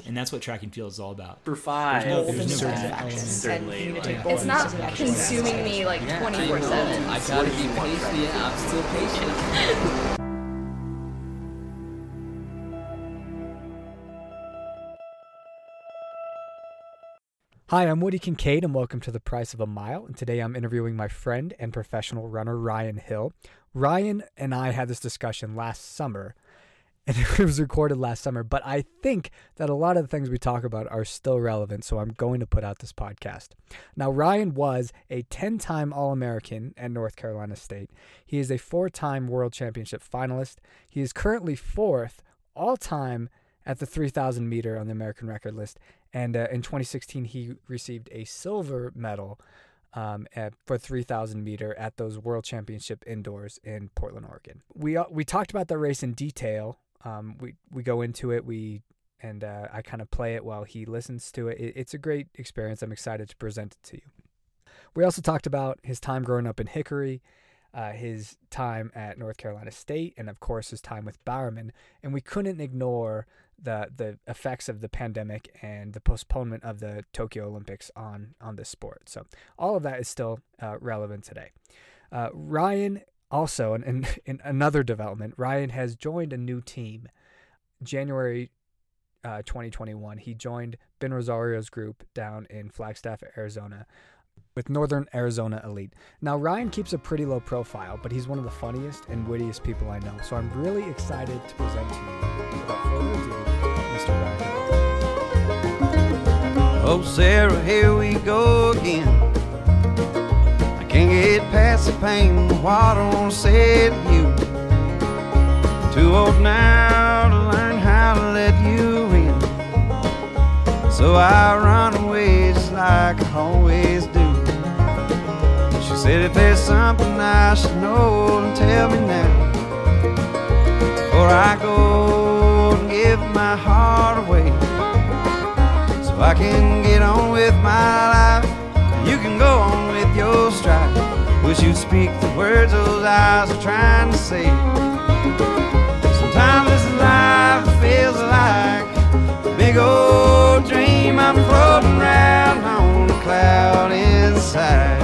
and that's what track and field is all about. For five, no- Golden there's no satisfaction. certainly, And like- it's not consuming me like Yeah, 24 7. I gotta be patient. Yeah, I'm still patient. Hi, I'm Woody Kincaid, and welcome to The Price of a Mile. And today I'm interviewing my friend and professional runner, Ryan Hill. Ryan and I had this discussion last summer, and it was recorded last summer, but I think that a lot of the things we talk about are still relevant, so I'm going to put out this podcast. Now, Ryan was a 10 time All American at North Carolina State. He is a four time World Championship finalist. He is currently fourth all time at the 3,000 meter on the American record list. And uh, in 2016, he received a silver medal um, at, for 3,000 meter at those World Championship indoors in Portland, Oregon. We uh, we talked about that race in detail. Um, we we go into it. We and uh, I kind of play it while he listens to it. it. It's a great experience. I'm excited to present it to you. We also talked about his time growing up in Hickory, uh, his time at North Carolina State, and of course his time with Bowerman. And we couldn't ignore the the effects of the pandemic and the postponement of the Tokyo Olympics on on this sport. So all of that is still uh, relevant today. Uh, Ryan also, in, in, in another development, Ryan has joined a new team. January uh, 2021, he joined Ben Rosario's group down in Flagstaff, Arizona, with Northern Arizona Elite. Now, Ryan keeps a pretty low profile, but he's one of the funniest and wittiest people I know. So I'm really excited to present to you, without further ado, Mr. Ryan. Oh, Sarah, here we go again. Can't get past the pain. Want to say to you. Too old now to learn how to let you in. So I run away just like I always do. She said, if there's something I should know, then tell me now. Before I go and give my heart away so I can get on with my life. You can go on. Wish you'd speak the words those eyes are trying to say. Sometimes this life feels like a big old dream. I'm floating around on a cloud inside.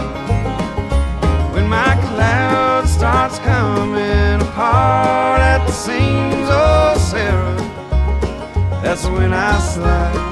When my cloud starts coming apart at the seams, oh Sarah, that's when I slide.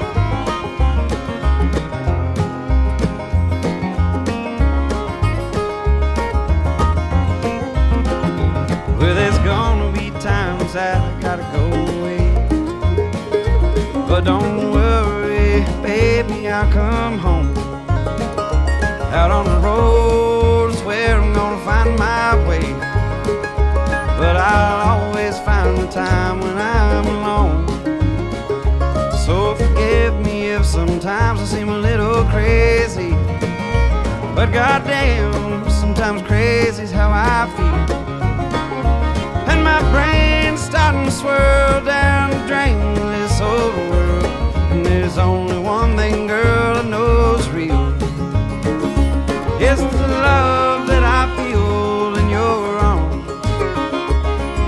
Crazy. But goddamn, sometimes crazy's how I feel. And my brain's starting to swirl down the drain this old world. And there's only one thing, girl, I know's real. It's the love that I feel in your arms.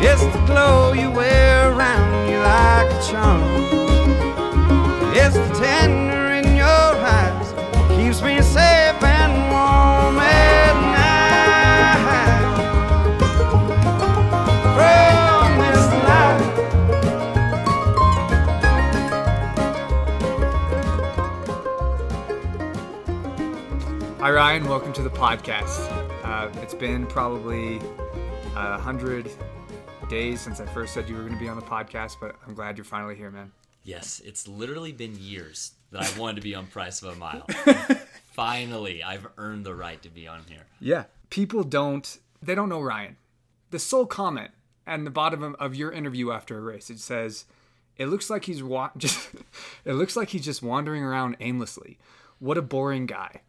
It's the glow you wear around you like a charm. It's the tender Ryan. Welcome to the podcast. Uh, it's been probably a hundred days since I first said you were going to be on the podcast, but I'm glad you're finally here, man. Yes, it's literally been years that I wanted to be on Price of a Mile. Finally, I've earned the right to be on here. Yeah. People don't, they don't know Ryan. The sole comment at the bottom of- of your interview after a race, it says, it looks like he's wa- just, it looks like he's just wandering around aimlessly. What a boring guy.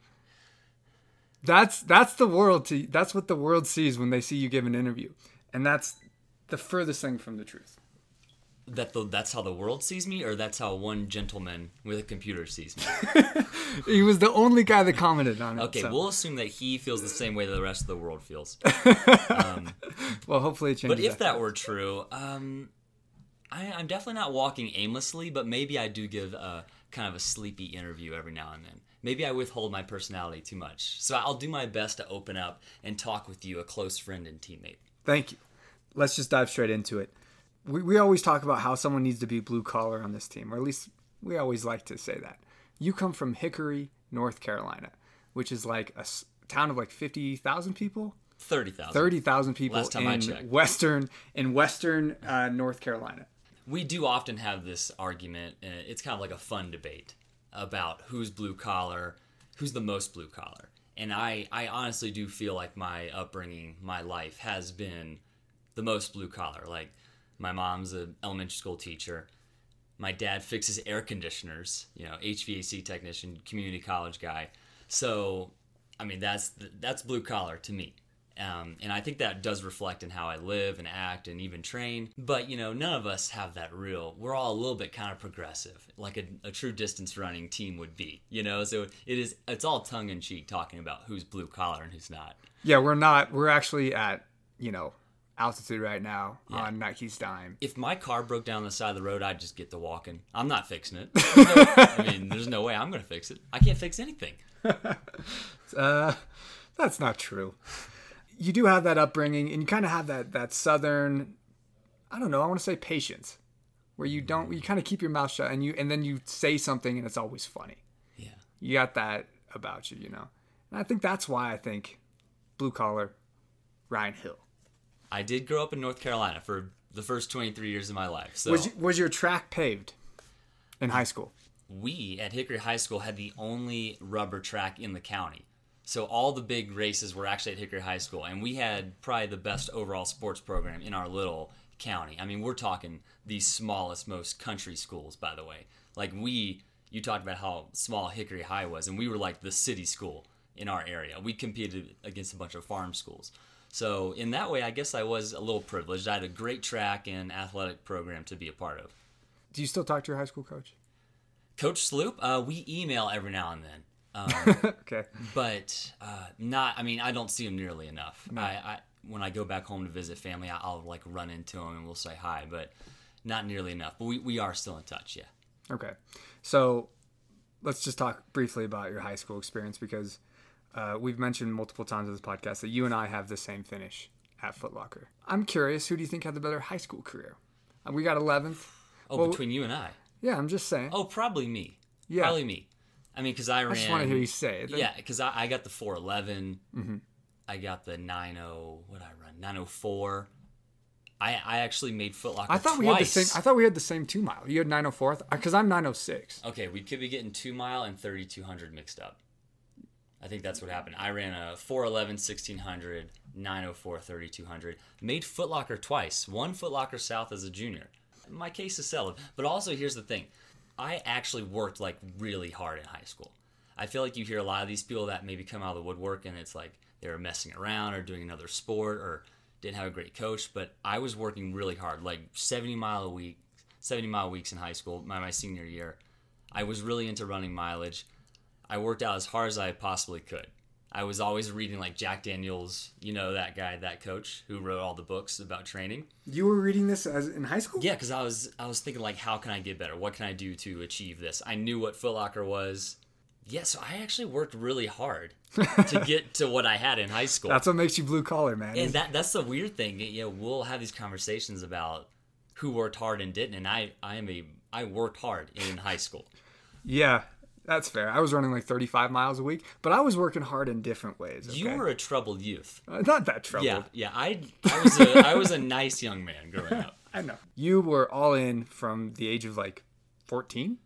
That's that's the world to that's what the world sees when they see you give an interview. And that's the furthest thing from the truth. That the, that's how the world sees me, or that's how one gentleman with a computer sees me. He was the only guy that commented on it. Okay, so- we'll assume that he feels the same way that the rest of the world feels. well hopefully it changes. But if after that were true, um, I, I'm definitely not walking aimlessly, but maybe I do give a kind of a sleepy interview every now and then. Maybe I withhold my personality too much. So I'll do my best to open up and talk with you, a close friend and teammate. Thank you. Let's just dive straight into it. We, we always talk about how someone needs to be blue collar on this team, or at least we always like to say that. You come from Hickory, North Carolina, which is like a s- town of like 50,000 people. 30,000. 30,000 people Last time I in checked. western in western uh, North Carolina. we do often have this argument and it's kind of like a fun debate about who's blue collar who's the most blue collar. And i i honestly do feel like my upbringing my life has been the most blue collar. Like my mom's an elementary school teacher. My dad fixes air conditioners you know hvac technician community college guy. So i mean that's that's blue collar to me um, and I think that does reflect in how I live and act and even train. But, you know, none of us have that real. We're all a little bit kind of progressive, like a, a true distance running team would be, you know? So it is, it's all tongue in cheek talking about who's blue collar and who's not. Yeah, we're not. We're actually at you know altitude right now Yeah. on Nike's dime. If my car broke down the side of the road, I'd just get to walking. I'm not fixing it. I mean, there's no way I'm going to fix it. I can't fix anything. Uh, that's not true. You do have that upbringing, and you kind of have that that southern. I don't know. I want to say patience, where you don't. Mm-hmm. You kind of keep your mouth shut, and you and then you say something, and it's always funny. Yeah. You got that about you, you know. And I think that's why I think blue collar, Ryan Hill. I did grow up in North Carolina for the first 23 years of my life. So Was was your track paved in high school? we at Hickory High School had the only rubber track in the county. So all the big races were actually at Hickory High School, and we had probably the best overall sports program in our little county. I mean, we're talking the smallest, most country schools, by the way. Like we, you talked about how small Hickory High was, and we were like the city school in our area. We competed against a bunch of farm schools. So in that way, I guess I was a little privileged. I had a great track and athletic program to be a part of. Do you still talk to your high school coach? Coach Sloop, uh, we email every now and then. Um, Okay. but uh, not. I mean, I don't see him nearly enough. I, I when I go back home to visit family, I- I'll like run into him and we'll say hi, but not nearly enough. But we, we are still in touch. Yeah. Okay. So let's just talk briefly about your high school experience because uh, we've mentioned multiple times in this podcast that you and I have the same finish at Foot Locker. I'm curious, who do you think had the better high school career? Uh, We got 11th. Oh, Well- between you and I. Yeah, I'm just saying. Oh, probably me. Yeah. Probably me. I mean, because I ran. I just want to hear you say it. Yeah, because I, I got the 411. Mm-hmm. I got the 90. What I run? 904. I I actually made Foot Locker I thought we had the same. I thought we had the same two mile. You had 904 because I'm 906. Okay, we could be getting two mile and 3200 mixed up. I think that's what happened. I ran a 411 1600, 904 3200. Made Footlocker twice. One Footlocker South as a junior. My case is settled. But also, here's the thing I actually worked like really hard in high school. I feel like you hear a lot of these people that maybe come out of the woodwork and it's like they were messing around or doing another sport or didn't have a great coach. But I was working really hard, like 70 mile a week, 70 mile weeks in high school, my, my senior year. I was really into running mileage. I worked out as hard as I possibly could. I was always reading like Jack Daniels, you know that guy, that coach who wrote all the books about training. You were reading this as in high school? Yeah, because I was I was thinking like, how can I get better? What can I do to achieve this? I knew what Foot Locker was. Yeah, so I actually worked really hard to get to what I had in high school. That's what makes you blue collar, man. and that that's the weird thing. You know, we'll have these conversations about who worked hard and didn't, and I I am a I worked hard in high school. yeah, that's fair. I was running like 35 miles a week, but I was working hard in different ways. Okay? You were a troubled youth. Uh, not that troubled. Yeah, yeah. I I was a I was a nice young man growing up. I know. You were all in from the age of like 14.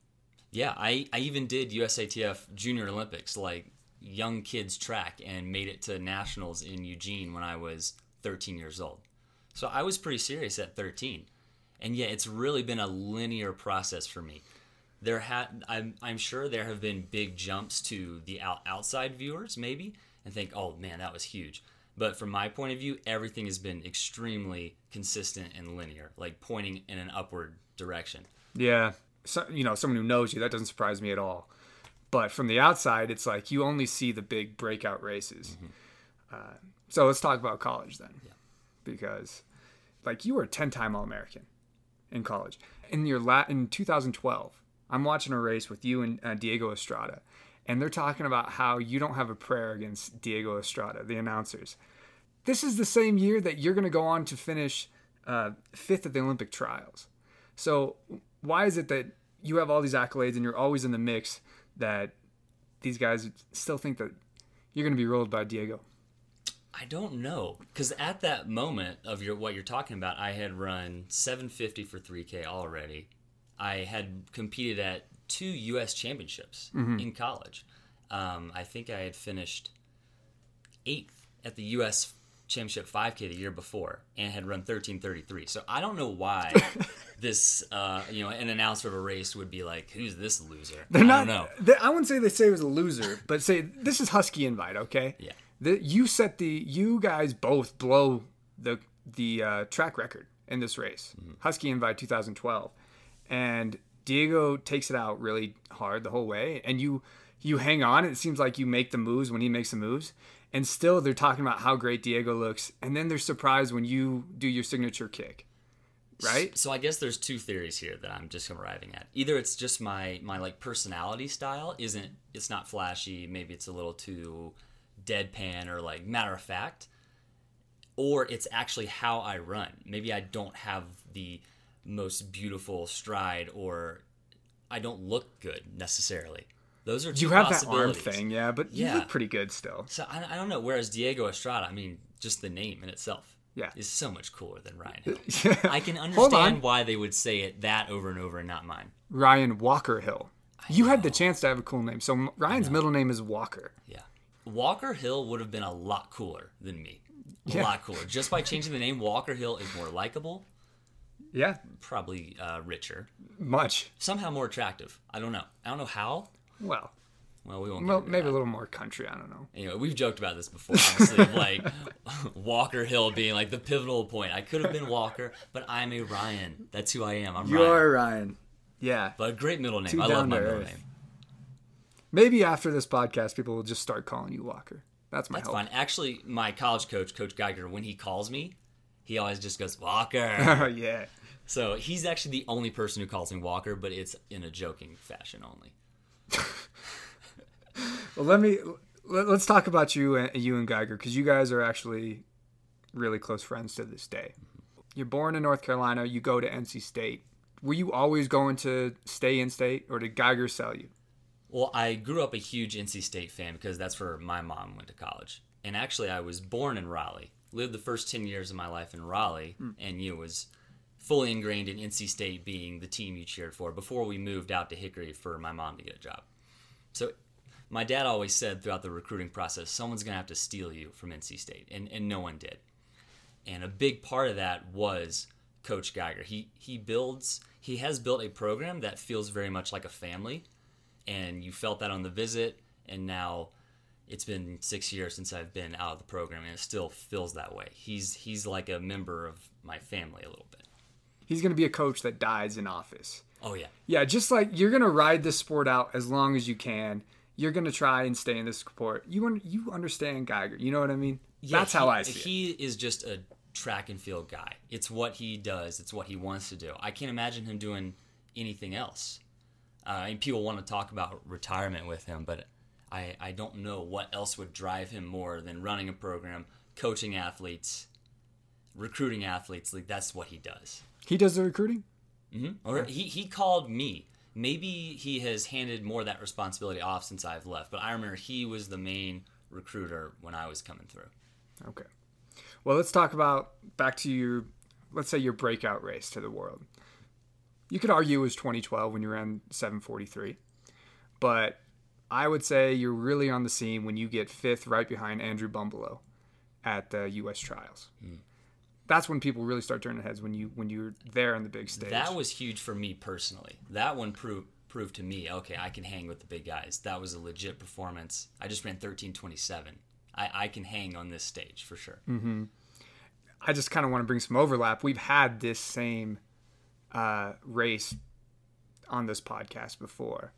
Yeah, I I even did USATF Junior Olympics, like young kids track, and made it to nationals in Eugene when I was 13 years old. So I was pretty serious at 13, and yeah, it's really been a linear process for me. There had I'm I'm sure there have been big jumps to the out, outside viewers maybe and think, oh man, that was huge. But from my point of view, everything has been extremely consistent and linear, like pointing in an upward direction. Yeah. So, you know, someone who knows you, that doesn't surprise me at all. But from the outside, it's like you only see the big breakout races. Uh, so let's talk about college then. Because, like, you were a 10 time All American in college. In your la- in 2012, I'm watching a race with you and uh, Diego Estrada, and they're talking about how you don't have a prayer against Diego Estrada, the announcers. This is the same year that you're going to go on to finish uh, fifth at the Olympic trials. So why is it that you have all these accolades and you're always in the mix that these guys still think that you're going to be rolled by Diego? I don't know because at that moment of your what you're talking about, I had run 750 for 3K already. I had competed at two U.S. championships in college. Um, I think I had finished eighth at the U.S. championship 5K the year before and had run 13:33. So I don't know why this, uh, you know, an announcer of a race would be like, "Who's this loser?" They're I not. don't know. they- I wouldn't say they say it was a loser, but say this is Husky Invite, okay? Yeah. The, you set the. You guys both blow the the uh, track record in this race. Mm-hmm. Husky Invite 2012, and Diego takes it out really hard the whole way, and you you hang on. It seems like you make the moves when he makes the moves, and still they're talking about how great Diego looks, and then they're surprised when you do your signature kick, right? So I guess there's two theories here that I'm just arriving at. Either it's just my my like personality style isn't it's not flashy, maybe it's a little too deadpan or like matter of fact, or it's actually how I run. Maybe I don't have the most beautiful stride or I don't look good necessarily. Those are two You have that arm thing, yeah, but you look pretty good still. So I, I don't know. Whereas Diego Estrada, I mean, just the name in itself, Yeah. is so much cooler than Ryan Hill. I can understand why they would say it that over and over and not mine. Ryan Walker Hill. You had the chance to have a cool name. So Ryan's middle name is Walker. Yeah. Walker Hill would have been a lot cooler than me. A Yeah. lot cooler. Just by changing the name, Walker Hill is more likable, Yeah, probably uh, richer, much. somehow more attractive. I don't know. I don't know how. Well, Well, we won't. well, get into maybe a little more country. I don't know. Anyway, we've joked about this before. Honestly, like Walker Hill being like the pivotal point. I could have been Walker, but I'm a Ryan. That's who I am. I'm Ryan. You Ryan. are Ryan. Yeah. But a great middle name. Too I love my to middle earth. name. Maybe after this podcast, people will just start calling you Walker. That's my That's hope. fine. Actually, my college coach, Coach Geiger, when he calls me, he always just goes Walker. Oh yeah. So he's actually the only person who calls me Walker, but it's in a joking fashion only. Well, let me let, us talk about you and you and Geiger because you guys are actually really close friends to this day. Mm-hmm. You're born in North Carolina. You go to NC State. Were you always going to stay in state, or did Geiger sell you? Well, I grew up a huge NC State fan because that's where my mom went to college. And actually, I was born in Raleigh, lived the first 10 years of my life in Raleigh, hmm. and you was fully ingrained in NC State being the team you cheered for before we moved out to Hickory for my mom to get a job. So my dad always said throughout the recruiting process, someone's going to have to steal you from NC State, and, and no one did. And a big part of that was Coach Geiger. He he builds he has built a program that feels very much like a family, and you felt that on the visit. And now it's been six years since I've been out of the program, and it still feels that way. He's he's like a member of my family a little bit. He's going to be a coach that dies in office. Oh yeah, Yeah, just like you're gonna ride this sport out as long as you can. You're gonna try and stay in this sport. You un- you understand Geiger. You know what I mean? Yeah, That's how he- I see it. He is just a track and field guy. It's what he does. It's what he wants to do. I can't imagine him doing anything else. Uh, and people want to talk about retirement with him, but I, I don't know what else would drive him more than running a program, coaching athletes, recruiting athletes. Like that's what he does. He does the recruiting. hmm Or he, he called me. Maybe he has handed more of that responsibility off since I've left, but I remember he was the main recruiter when I was coming through. Okay. Well, let's talk about back to your, let's say your breakout race to the world. You could argue it was 2012 when you ran 743, but I would say you're really on the scene when you get fifth right behind Andrew Bumbalo at the U.S. trials. That's when people really start turning heads when you when you're there on the big stage. That was huge for me personally. That one proved proved to me, okay, I can hang with the big guys. That was a legit performance. I just ran thirteen twenty seven. I, I can hang on this stage for sure. I just kind of want to bring some overlap. We've had this same uh, race on this podcast before.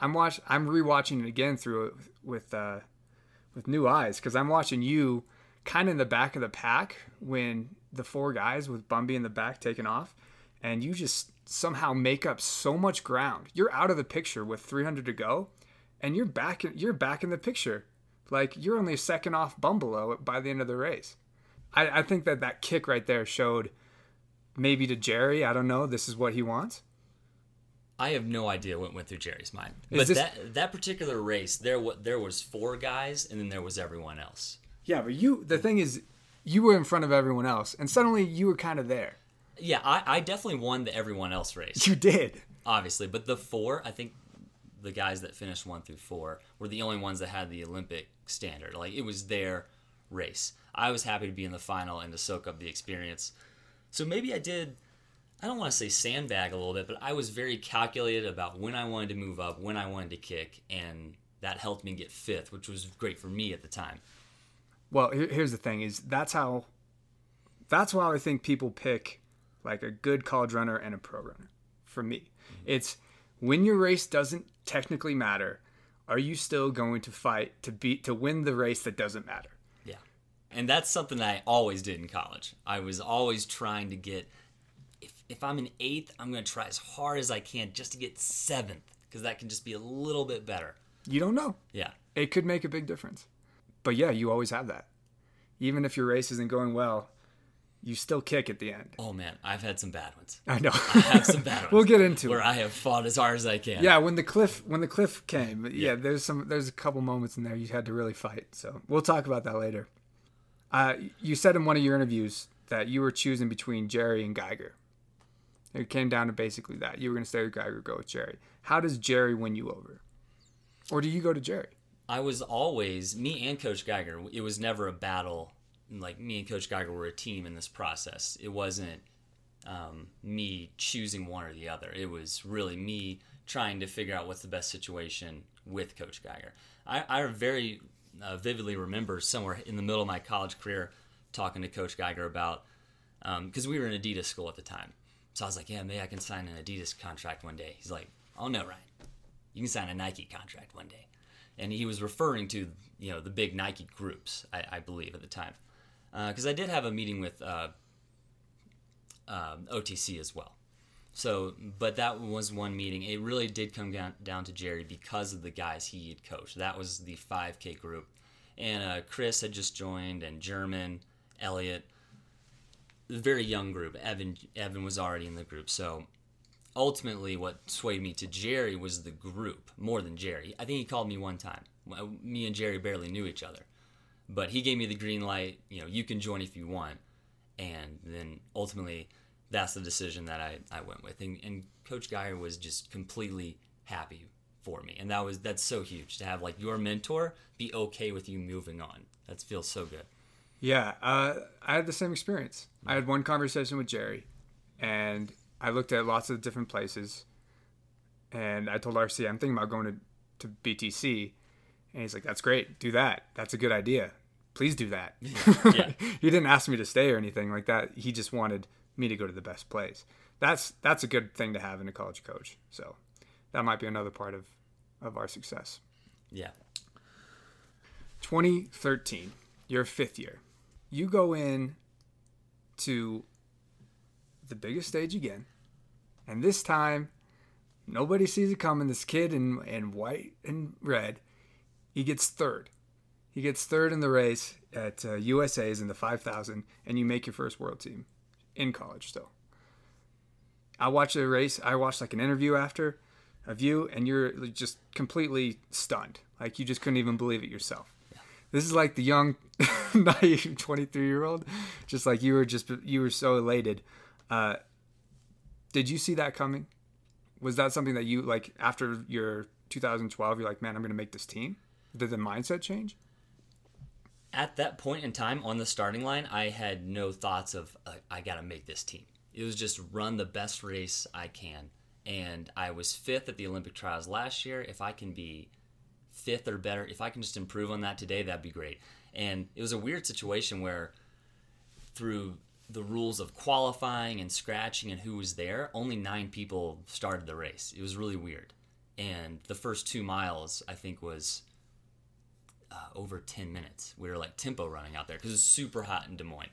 I'm watch. I'm rewatching it again through it with uh, with new eyes because I'm watching you kind of in the back of the pack when the four guys with Bumby in the back taking off, and you just somehow make up so much ground. You're out of the picture with 300 to go, and you're back. In, you're back in the picture. Like you're only a second off Bumbalo by the end of the race. I, I think that that kick right there showed maybe to Jerry. I don't know. This is what he wants. I have no idea what went through Jerry's mind. Is but this- that that particular race, there wa- there was four guys, and then there was everyone else. Yeah, but you. The thing is, you were in front of everyone else, and suddenly you were kind of there. Yeah, I, I definitely won the everyone else race, You did. obviously. But the four, I think, the guys that finished one through four were the only ones that had the Olympic standard. Like it was their race. I was happy to be in the final and to soak up the experience. So maybe I did. I don't want to say sandbag a little bit, but I was very calculated about when I wanted to move up, when I wanted to kick, and that helped me get fifth, which was great for me at the time. Well, here's the thing: is that's how. That's why I think people pick like a good college runner and a pro runner. For me, mm-hmm. it's when your race doesn't technically matter. Are you still going to fight to beat to win the race that doesn't matter? Yeah. And that's something that I always did in college. I was always trying to get, if, if I'm an eighth, I'm going to try as hard as I can just to get seventh, because that can just be a little bit better. You don't know. Yeah. It could make a big difference. But yeah, you always have that. Even if your race isn't going well, you still kick at the end. Oh, man, I've had some bad ones. I know. I have some bad ones. we'll get into Where it. I have fought as hard as I can. Yeah, when the cliff when the cliff came, yeah, there's some there's a couple moments in there you had to really fight. So we'll talk about that later. Uh, you said in one of your interviews that you were choosing between Jerry and Geiger. It came down to basically that you were going to stay with Geiger, or go with Jerry. How does Jerry win you over, or do you go to Jerry? I was always me and Coach Geiger. It was never a battle. Like me and Coach Geiger were a team in this process. It wasn't um, me choosing one or the other. It was really me trying to figure out what's the best situation with Coach Geiger. I, I very uh, vividly remember somewhere in the middle of my college career talking to Coach Geiger about because we were in Adidas school at the time. So I was like, yeah, maybe I can sign an Adidas contract one day. He's like, oh no, Ryan, you can sign a Nike contract one day. And he was referring to you know the big Nike groups, I, I believe at the time, because I did have a meeting with uh, um, OTC as well. So, but that was one meeting. It really did come down, down to Jerry because of the guys he had coached. That was the 5K group, and uh, Chris had just joined, and German, Elliot, very young group. Evan Evan was already in the group, so ultimately what swayed me to Jerry was the group more than Jerry. I think he called me one time. Me and Jerry barely knew each other, but he gave me the green light. You know, you can join if you want, and then ultimately that's the decision that I, I went with. And, and Coach Geiger was just completely happy for me, and that was that's so huge to have like your mentor be okay with you moving on. That feels so good. Yeah, uh, I had the same experience. I had one conversation with Jerry, and I looked at lots of different places, and I told RC I'm thinking about going to, to BTC, and he's like, "That's great, do that. That's a good idea. Please do that." Yeah. he didn't ask me to stay or anything like that. He just wanted me to go to the best place. That's that's a good thing to have in a college coach. So that might be another part of of our success. Yeah. 2013, your fifth year. You go in to the biggest stage again, and this time nobody sees it coming. This kid in, in white and red, he gets third. He gets third in the race at uh, USA's in the 5,000, and you make your first world team in college still. I watched the race. I watched like an interview after of you, and you're just completely stunned. Like you just couldn't even believe it yourself. This is like the young, naive 23 year old, just like you were just you were so elated. Uh, did you see that coming? Was that something that you like after your 2012? You're like, man, I'm going to make this team. Did the mindset change? at that point in time on the starting line, I had no thoughts of uh, I got to make this team. It was just run the best race I can, and I was fifth at the Olympic trials last year. If I can be fifth or better, if I can just improve on that today, that'd be great. And it was a weird situation where through the rules of qualifying and scratching and who was there, only nine people started the race. It was really weird. And the first two miles, I think, was uh, over 10 minutes. We were like tempo running out there because it's super hot in Des Moines.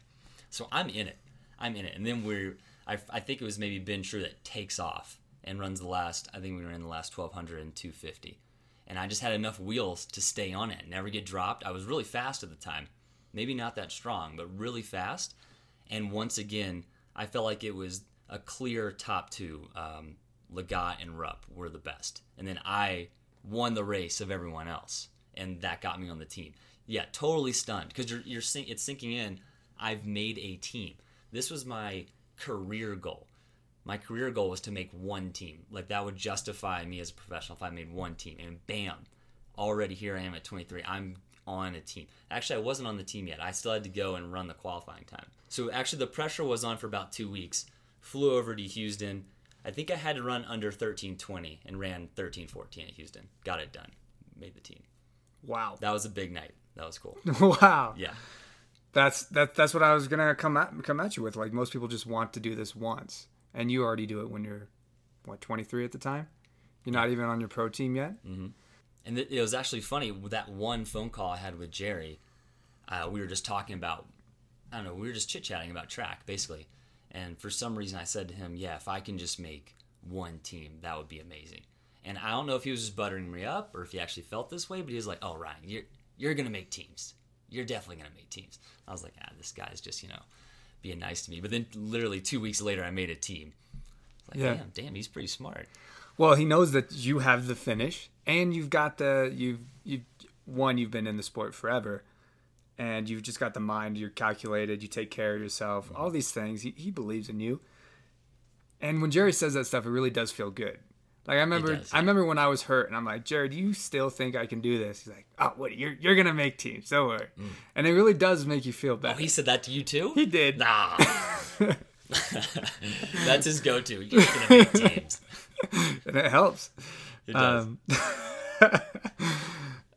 So I'm in it. I'm in it. And then we're, I, I think it was maybe Ben True that takes off and runs the last. I think we were in the last 1200 and 250, and I just had enough wheels to stay on it, never get dropped. I was really fast at the time, maybe not that strong, but really fast. And once again, I felt like it was a clear top two. Um, Lagat and Rupp were the best, and then I won the race of everyone else, and that got me on the team. Yeah, totally stunned because you're you're sink, it's sinking in. I've made a team. This was my career goal. My career goal was to make one team. Like that would justify me as a professional if I made one team. And bam, already here I am at 23. I'm on a team. Actually, I wasn't on the team yet. I still had to go and run the qualifying time. So actually, the pressure was on for about two weeks. Flew over to Houston. I think I had to run under 13:20 and ran 13:14 at Houston. Got it done. Made the team. Wow. That was a big night. That was cool. wow. Yeah. That's that. That's what I was gonna come at come at you with. Like most people just want to do this once, and you already do it when you're what 23 at the time. You're not even on your pro team yet. Mm-hmm. And it it was actually funny that one phone call I had with Jerry. Uh, we were just talking about, I don't know, we were just chit chatting about track basically. And for some reason, I said to him, "Yeah, if I can just make one team, that would be amazing." And I don't know if he was just buttering me up or if he actually felt this way, but he was like, "Oh, Ryan, you're you're gonna make teams. You're definitely gonna make teams." I was like, "Ah, this guy's just you know being nice to me." But then literally two weeks later, I made a team. Like, Yeah. damn, damn, he's pretty smart. Well, he knows that you have the finish, and you've got the you've you've one you've been in the sport forever, and you've just got the mind. You're calculated. You take care of yourself. All these things. He he believes in you. And when Jerry says that stuff, it really does feel good. Like I remember, does, I remember when I was hurt, and I'm like, Jared, do you still think I can do this? He's like, Oh, what? You're you're gonna make teams. Don't worry. And it really does make you feel better. Mm. Oh, he said that to you too? He did. Nah. That's his go-to. You're gonna make teams. and it helps. It does. Um,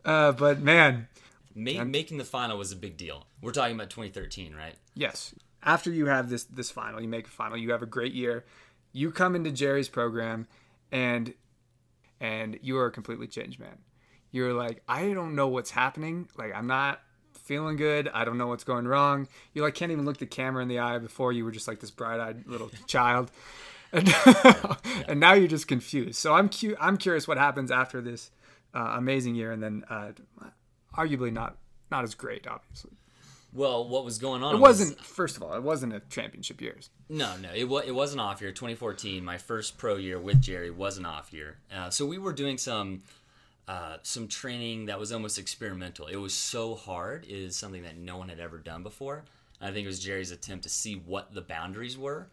uh, but man, Ma- making the final was a big deal. We're talking about 2013, right? Yes. After you have this this final, you make a final, you have a great year. You come into Jerry's program and and you are a completely changed man. You're like, I don't know what's happening. Like I'm not feeling good. I don't know what's going wrong. You like can't even look the camera in the eye before you were just like this bright-eyed little child. And, and now you're just confused. So I'm cu- I'm curious what happens after this uh, amazing year and then uh, arguably not not as great obviously. Well, what was going on? It wasn't. First of all, it wasn't a championship years. No, no, it was it was an off year. 2014, my first pro year with Jerry was an off year. Uh, so we were doing some uh, some training that was almost experimental. It was so hard. It is something that no one had ever done before. I think it was Jerry's attempt to see what the boundaries were,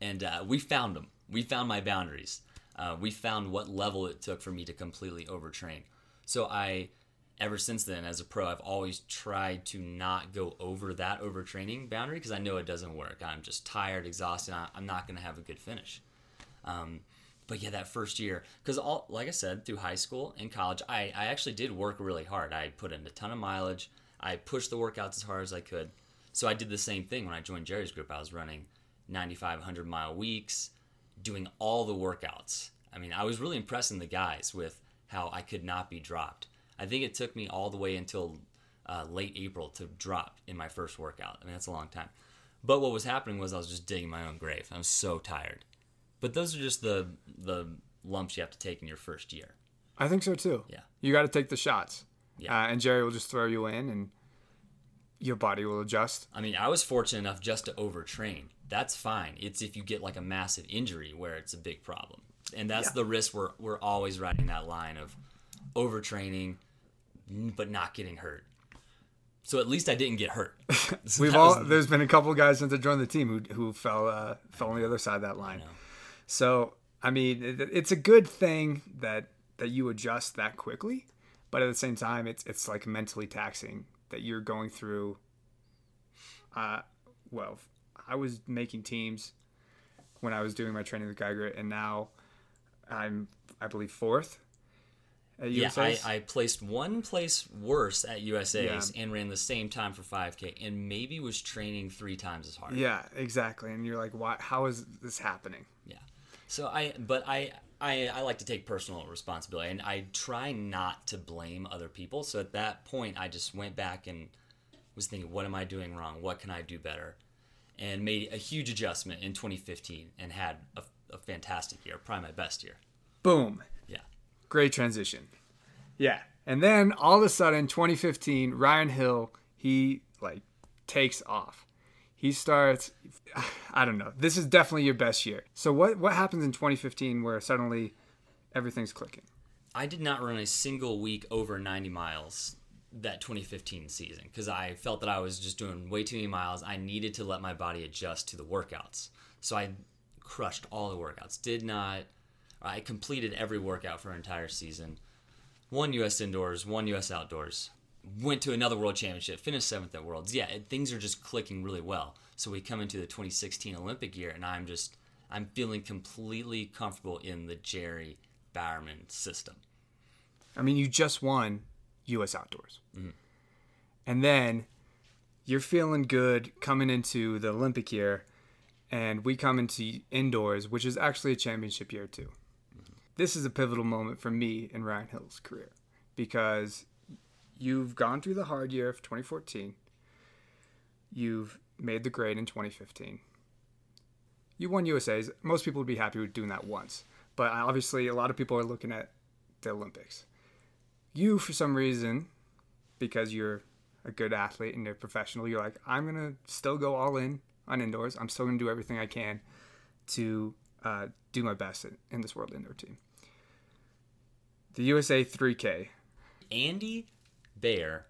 and uh, we found them. We found my boundaries. Uh, we found what level it took for me to completely overtrain. So I, ever since then, as a pro, I've always tried to not go over that overtraining boundary because I know it doesn't work. I'm just tired, exhausted. I'm not going to have a good finish. Um, but yeah, that first year, because all like I said, through high school and college, I, I actually did work really hard. I put in a ton of mileage. I pushed the workouts as hard as I could. So I did the same thing when I joined Jerry's group. I was running 95, 100 mile weeks, doing all the workouts. I mean, I was really impressing the guys with how I could not be dropped. I think it took me all the way until uh, late April to drop in my first workout. I mean, that's a long time. But what was happening was I was just digging my own grave. I was so tired. But those are just the the lumps you have to take in your first year. I think so too. Yeah. You got to take the shots. Yeah. Uh, and Jerry will just throw you in, and your body will adjust. I mean, I was fortunate enough just to overtrain. That's fine. It's if you get like a massive injury where it's a big problem. And that's Yeah. the risk we're we're always riding that line of overtraining but not getting hurt. So at least I didn't get hurt. So We've all was- there's been a couple guys since I joined the team who who fell uh, fell on the other side of that line. know. So I mean, it, it's a good thing that that you adjust that quickly, but at the same time, it's it's like mentally taxing that you're going through. Uh, well, I was making teams when I was doing my training with Geiger, and now I'm I believe fourth. At Yeah, I, I placed one place worse at USA's Yeah. and ran the same time for 5K and maybe was training three times as hard. yeah, exactly. And you're like, why? How is this happening? Yeah. So I, but I, I, I like to take personal responsibility, and I try not to blame other people. So at that point, I just went back and was thinking, what am I doing wrong? What can I do better? And made a huge adjustment in 2015 and had a, a fantastic year, probably my best year. Boom. Yeah. Great transition. Yeah. And then all of a sudden, 2015, Ryan Hill, he like takes off. He starts. I don't know. This is definitely your best year. So what what happens in 2015 where suddenly everything's clicking? I did not run a single week over 90 miles that 2015 season because I felt that I was just doing way too many miles. I needed to let my body adjust to the workouts. So I crushed all the workouts. Did not, I completed every workout for an entire season. One U.S. indoors, one U.S. outdoors. Went to another world championship, finished seventh at worlds. Yeah, it, things are just clicking really well. So we come into the 2016 Olympic year, and I'm just, I'm feeling completely comfortable in the Jerry Bowerman system. I mean, you just won U.S. Outdoors, and then you're feeling good coming into the Olympic year, and we come into indoors, which is actually a championship year too. This is a pivotal moment for me in Ryan Hill's career because you've gone through the hard year of 2014. You've made the grade in 2015. You won USA's. Most people would be happy with doing that once, but obviously, a lot of people are looking at the Olympics. You, for some reason, because you're a good athlete and you're a professional, you're like, I'm gonna still go all in on indoors. I'm still gonna do everything I can to uh, do my best in, in this world indoor team. The USA 3K. Andy, Bayer,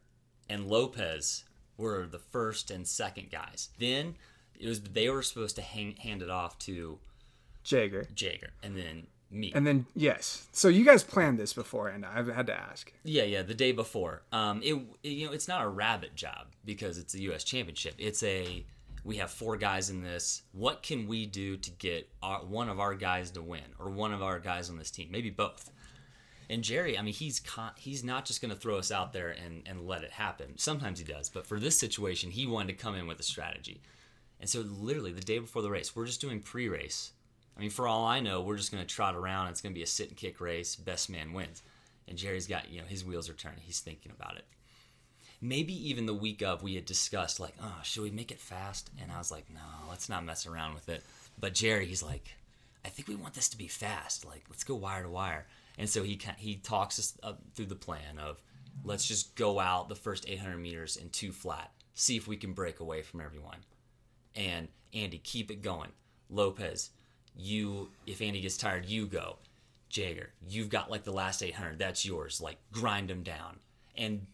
and Lopez were the first and second guys. Then it was they were supposed to hang, hand it off to Jager. Jager, and then me. And then yes, so you guys planned this beforehand. I've had to ask. yeah, yeah, the day before. Um, it, it you know it's not a rabbit job because it's a U.S. championship. It's a we have four guys in this. What can we do to get our, one of our guys to win, or one of our guys on this team, maybe both? And Jerry, I mean, he's con- he's not just going to throw us out there and, and let it happen. Sometimes he does, but for this situation, he wanted to come in with a strategy. And so, literally, the day before the race, we're just doing pre-race. I mean, for all I know, we're just going to trot around. It's going to be a sit and kick race. Best man wins. And Jerry's got you know his wheels are turning. He's thinking about it. Maybe even the week of, we had discussed like, oh, should we make it fast? And I was like, no, let's not mess around with it. But Jerry, he's like, I think we want this to be fast. Like, let's go wire to wire. And so he he talks us through the plan of let's just go out the first 800 meters in two flat, see if we can break away from everyone. And Andy, keep it going. Lopez, you if Andy gets tired, you go. Jager, you've got like the last 800. That's yours. Like grind him down. And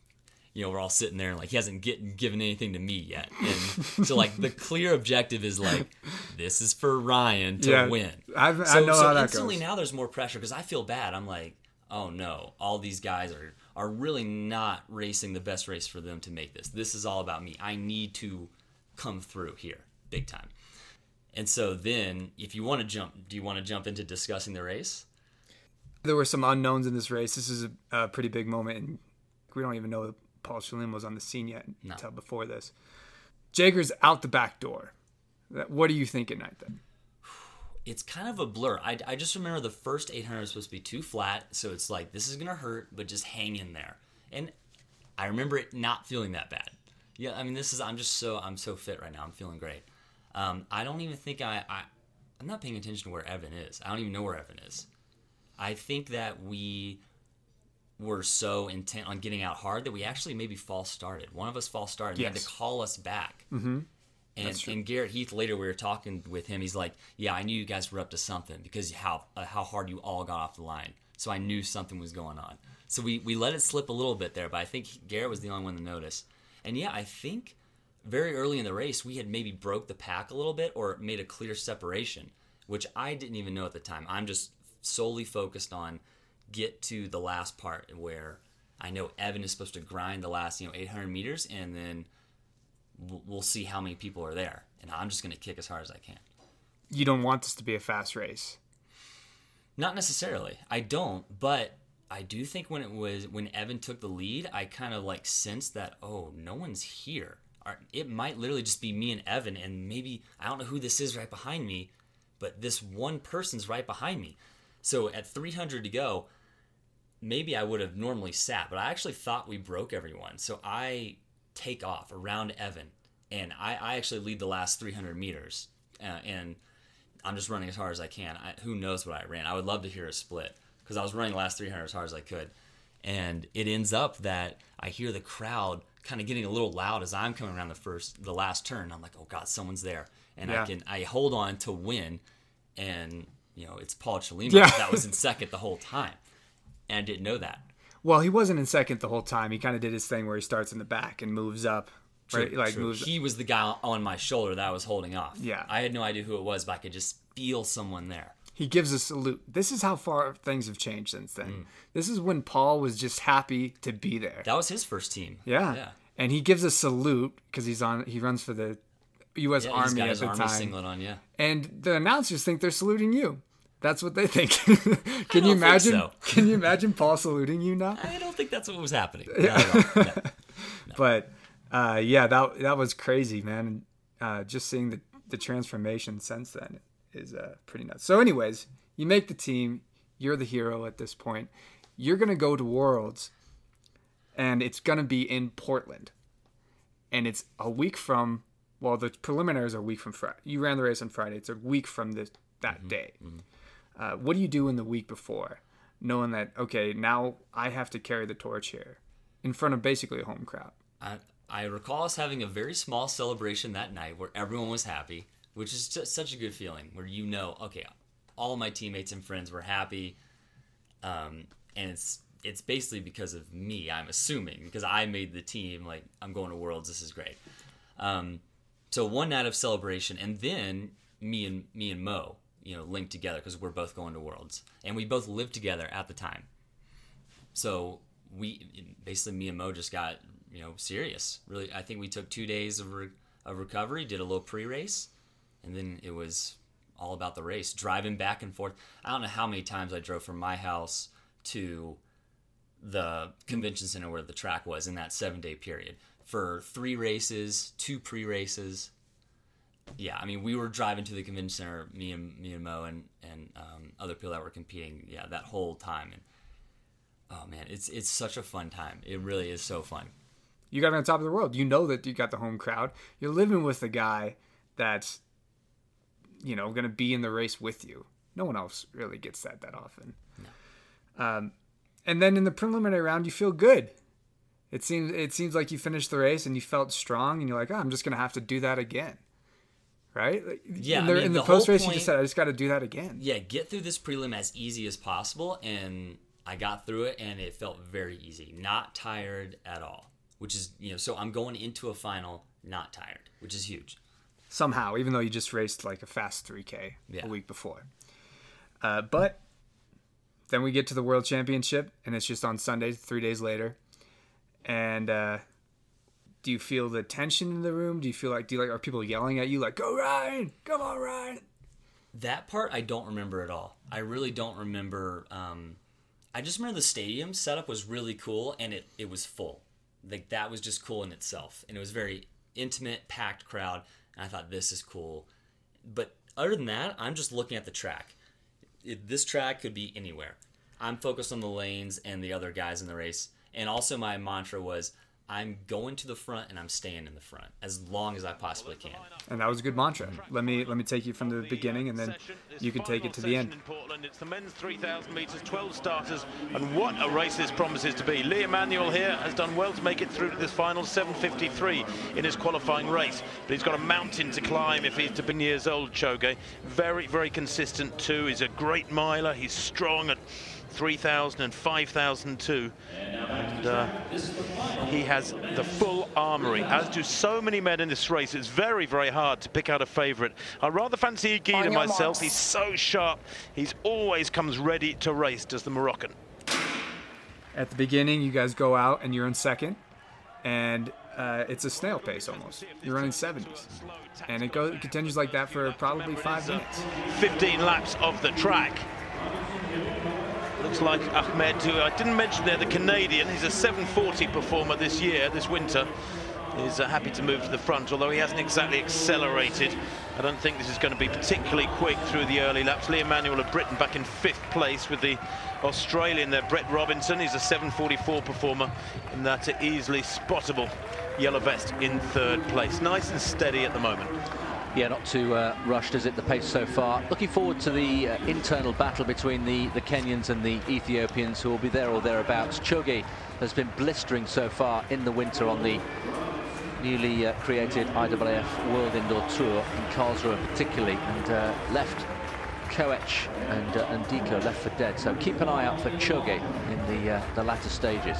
you know, we're all sitting there and like he hasn't get, given anything to me yet. And so like the clear objective is like this is for Ryan to Yeah, win. I've- I so, know so how that instantly goes. now there's more pressure because I feel bad. I'm like, oh no, all these guys are are really not racing the best race for them to make this. This is all about me. I need to come through here big time. And so then, if you want to jump, do you want to jump into discussing the race? There were some unknowns in this race. This is a, a pretty big moment, and we don't even know that Paul Shalin was on the scene yet No. until before this. Jager's out the back door. What do you think at night then? it's kind of a blur. I, I just remember the first 800 was supposed to be two flat, so it's like this is gonna hurt, but just hang in there. And I remember it not feeling that bad. Yeah, I mean this is I'm just so I'm so fit right now. I'm feeling great. Um, I don't even think I, I I'm not paying attention to where Evan is. I don't even know where Evan is. I think that we were so intent on getting out hard that we actually maybe false started. One of us false started and had to call us back. Mm-hmm. And, and Garrett Heath later we were talking with him. He's like, "Yeah, I knew you guys were up to something because how uh, how hard you all got off the line. So I knew something was going on. So we we let it slip a little bit there, but I think Garrett was the only one to notice. And yeah, I think very early in the race we had maybe broke the pack a little bit or made a clear separation, which I didn't even know at the time. I'm just solely focused on get to the last part where I know Evan is supposed to grind the last you know 800 meters, and then we'll, see how many people are there, and I'm just gonna kick as hard as I can. You don't want this to be a fast race. Not necessarily. I don't, but I do think when it was when Evan took the lead, I kind of like sensed that oh, no one's here. It might literally just be me and Evan, and maybe I don't know who this is right behind me, but this one person's right behind me. So at 300 to go, maybe I would have normally sat, but I actually thought we broke everyone. So I take off around Evan, and I, I actually lead the last 300 meters, uh, and I'm just running as hard as I can. I, who knows what I ran? I would love to hear a split because I was running the last 300 as hard as I could, and it ends up that I hear the crowd kind of getting a little loud as I'm coming around the first, the last turn. I'm like, oh god, someone's there, and Yeah. I can I hold on to win, and you know it's Paul Chelimo Yeah. that was in second the whole time, and I didn't know that. Well, he wasn't in second the whole time. He kind of did his thing where he starts in the back and moves up, right? True, Like true. moves. He was the guy on my shoulder that I was holding off. Yeah. I had no idea who it was, but I could just feel someone there. He gives a salute. This is how far things have changed since then. Mm. This is when Paul was just happy to be there. That was his first team. yeah. Yeah. And he gives a salute because he's on. He runs for the U.S. Yeah, Army at the army time, singlet on. Yeah. and the announcers think they're saluting you. That's what they think. can you think imagine? so. Can you imagine Paul saluting you now? I don't think that's what was happening. No. but uh, yeah, that that was crazy, man. Uh, just seeing the the transformation since then is uh, pretty nuts. So, anyways, you make the team. You're the hero at this point. You're gonna go to Worlds, and it's gonna be in Portland, and it's a week from. Well, the preliminaries are a week from Friday. You ran the race on Friday. It's a week from this that day. Uh, what do you do in the week before, knowing that okay, now I have to carry the torch here in front of basically a home crowd? I, I recall us having a very small celebration that night where everyone was happy, which is just such a good feeling. Where you know, okay, all my teammates and friends were happy, um, and it's it's basically because of me. I'm assuming because I made the team. Like I'm going to Worlds. This is great. Um, so one night of celebration, and then me and me and Mo, you know, linked together because we're both going to Worlds, and we both lived together at the time. So we basically me and Mo just got you know serious. Really, I think we took two days of re- of recovery, did a little pre-race, and then it was all about the race. Driving back and forth. I don't know how many times I drove from my house to the convention center where the track was in that seven day period for three races, two pre races. Yeah, I mean, we were driving to the convention center, me and me and Mo and and um, other people that were competing. Yeah, that whole time, and oh man, it's it's such a fun time. It really is so fun. you got on top of the world. You know that you got the home crowd. You're living with the guy that's, you know, going to be in the race with you. No one else really gets that that often. Um, and then in the preliminary round, you feel good. It seems it seems like you finished the race and you felt strong, and you're like, oh, I'm just going to have to do that again, right? Like, Yeah, In I the, mean, the, the post race, you just said, I just got to do that again. Yeah, get through this prelim as easy as possible, and I got through it, and it felt very easy. Not tired at all, which is you know, so I'm going into a final not tired, which is huge. Somehow, even though you just raced like a fast 3K Yeah. a week before. Uh, but then we get to the World Championship, and it's just on Sunday, three days later. And uh, do you feel the tension in the room? Do you feel like do you like are people yelling at you like "Go Ryan, come on Ryan"? That part I don't remember at all. I really don't remember. Um, I just remember the stadium setup was really cool and it, it was full. Like that was just cool in itself. And it was very intimate, packed crowd. And I thought this is cool. But other than that, I'm just looking at the track. It, this track could be anywhere. I'm focused on the lanes and the other guys in the race. And also my mantra was I'm going to the front and I'm staying in the front as long as I possibly can. And that was a good mantra. Let me let me take you from the uh, beginning, and then you can take it to the end. In Portland, it's the men's 3,000 metres, 12 starters, and what a race this promises to be. Lee Emmanuel here has done well to make it through to this final 7.53 in his qualifying race, but he's got a mountain to climb if he's to be years old, Choge. Very, very consistent too. He's a great miler. He's strong at 3,000 and 5,000 too. And uh, he has the full armoury, as do so many men in this race. It's very, very hard to pick out a favourite. I rather fancy Iguider myself. marks. He's so sharp. He's always comes ready to race, does the Moroccan. At the beginning, you guys go out and you're in second, and uh, it's a snail pace almost. You're running 70s, and it goes it continues like that for probably five minutes. 15 laps of the track. Like Ahmed, who I didn't mention there, the Canadian. He's a 740 performer this year, this winter. is uh, happy to move to the front, although he hasn't exactly accelerated. I don't think this is going to be particularly quick through the early laps. Lee Emmanuel of Britain back in fifth place with the Australian there, Brett Robinson. He's a 7.44 performer in that easily spottable yellow vest in third place. Nice and steady at the moment. Yeah, not too uh, rushed, is it, the pace so far? Looking forward to the uh, internal battle between the, the Kenyans and the Ethiopians who will be there or thereabouts. Choge has been blistering so far in the winter on the newly uh, created IAAF World Indoor Tour in Karlsruhe particularly and uh, left Koech and, uh, and Ndiku left for dead. So keep an eye out for Choge in the, uh, the latter stages.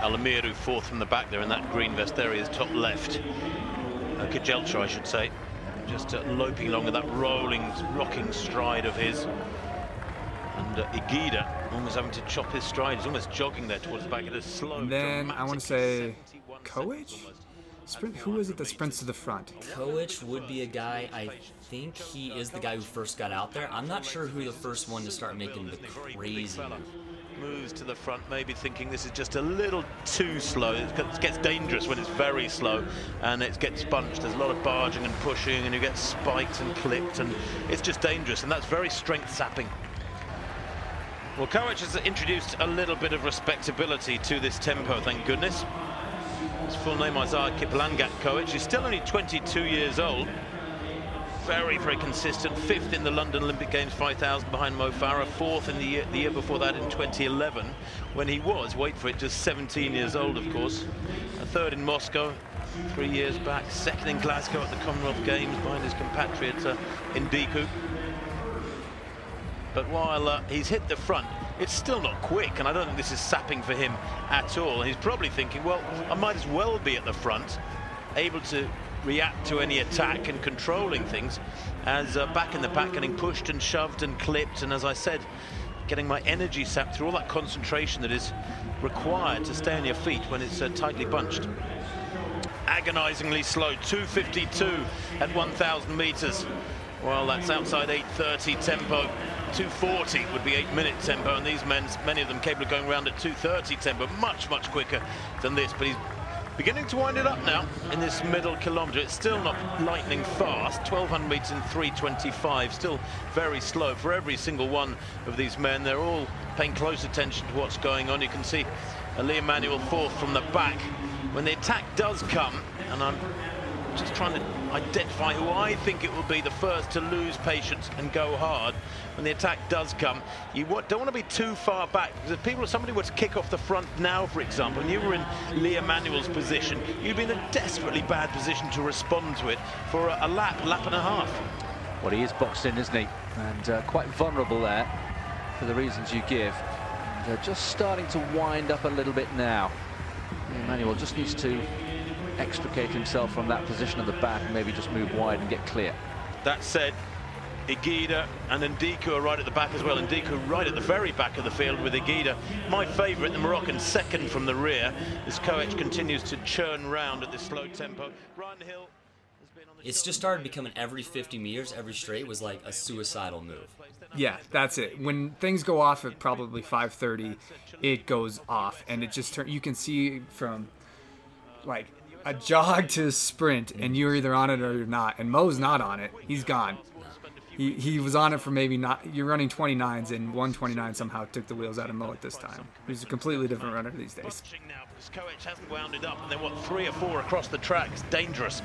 Alamiru fourth from the back there in that green vest there he is top left. Uh, Kejelcha, I should say, just uh, loping along with that rolling, rocking stride of his. And uh, Iguider almost having to chop his stride. He's almost jogging there towards the back. It is slow. And then I want to say 71 Koech? seconds almost. Sprint. Who is it that sprints to the front? Koech would be a guy, I think he is the guy who first got out there. I'm not sure who the first one to start making the crazy move. Moves to the front, maybe thinking this is just a little too slow. It gets- dangerous when it's very slow and it gets bunched. There's a lot of barging and pushing, and you get spiked and clipped, and it's just dangerous, and that's very strength sapping. Well, Koech has introduced a little bit of respectability to this tempo, thank goodness. His full name Isaiah Kiplangat Koech. He's still only 22 years old. Very, very consistent. Fifth in the London Olympic Games 5000 behind Mo Farah. Fourth in the year, the year before that in 2011, when he was, wait for it, just 17 years old, of course. A third in Moscow three years back. Second in Glasgow at the Commonwealth Games behind his compatriot uh, Ndiku. But while uh, he's hit the front, it's still not quick, and I don't think this is sapping for him at all. He's probably thinking, well, I might as well be at the front, able to react to any attack and controlling things, as uh, back in the pack getting pushed and shoved and clipped, and as I said, getting my energy sapped through all that concentration that is required to stay on your feet when it's uh, tightly bunched. Agonizingly slow, 252 at 1,000 meters. Well, that's outside 8.30 tempo. 240 would be eight minute tempo, and these men, many of them capable of going around at 230 tempo, much, much quicker than this. But he's beginning to wind it up now in this middle kilometre. It's still not lightning fast, 1200 metres in 325, still very slow for every single one of these men. They're all paying close attention to what's going on. You can see Ali Emmanuel fourth from the back. When the attack does come, and I'm just trying to identify who I think it will be the first to lose patience and go hard when the attack does come. You don't want to be too far back because if people, somebody were to kick off the front now, for example, and you were in Lee Emmanuel's position, you'd be in a desperately bad position to respond to it for a, a lap, lap and a half. Well, he is boxed in, isn't he? And uh, quite vulnerable there for the reasons you give. They're just starting to wind up a little bit now. Emmanuel just needs to extricate himself from that position at the back and maybe just move wide and get clear. That said, Iguider and Ndiku are right at the back as well. And Ndiku right at the very back of the field with Iguider. My favourite, the Moroccan second from the rear, as Koech continues to churn round at this slow tempo. Ryan Hill has been on the It's just started becoming every 50 meters, every straight was like a suicidal move. Yeah, that's it. When things go off at probably 5:30, it goes off, and it just turns. You can see from like a jog to a sprint, and you're either on it or you're not. And Mo's not on it. He's gone. He, he was on it for maybe not. You're running 29s, and 129 somehow took the wheels out of Mo at this time. He's a completely different runner these days. Now because Koech hasn't wound it up, and then what? Three or four across the track. It's dangerous.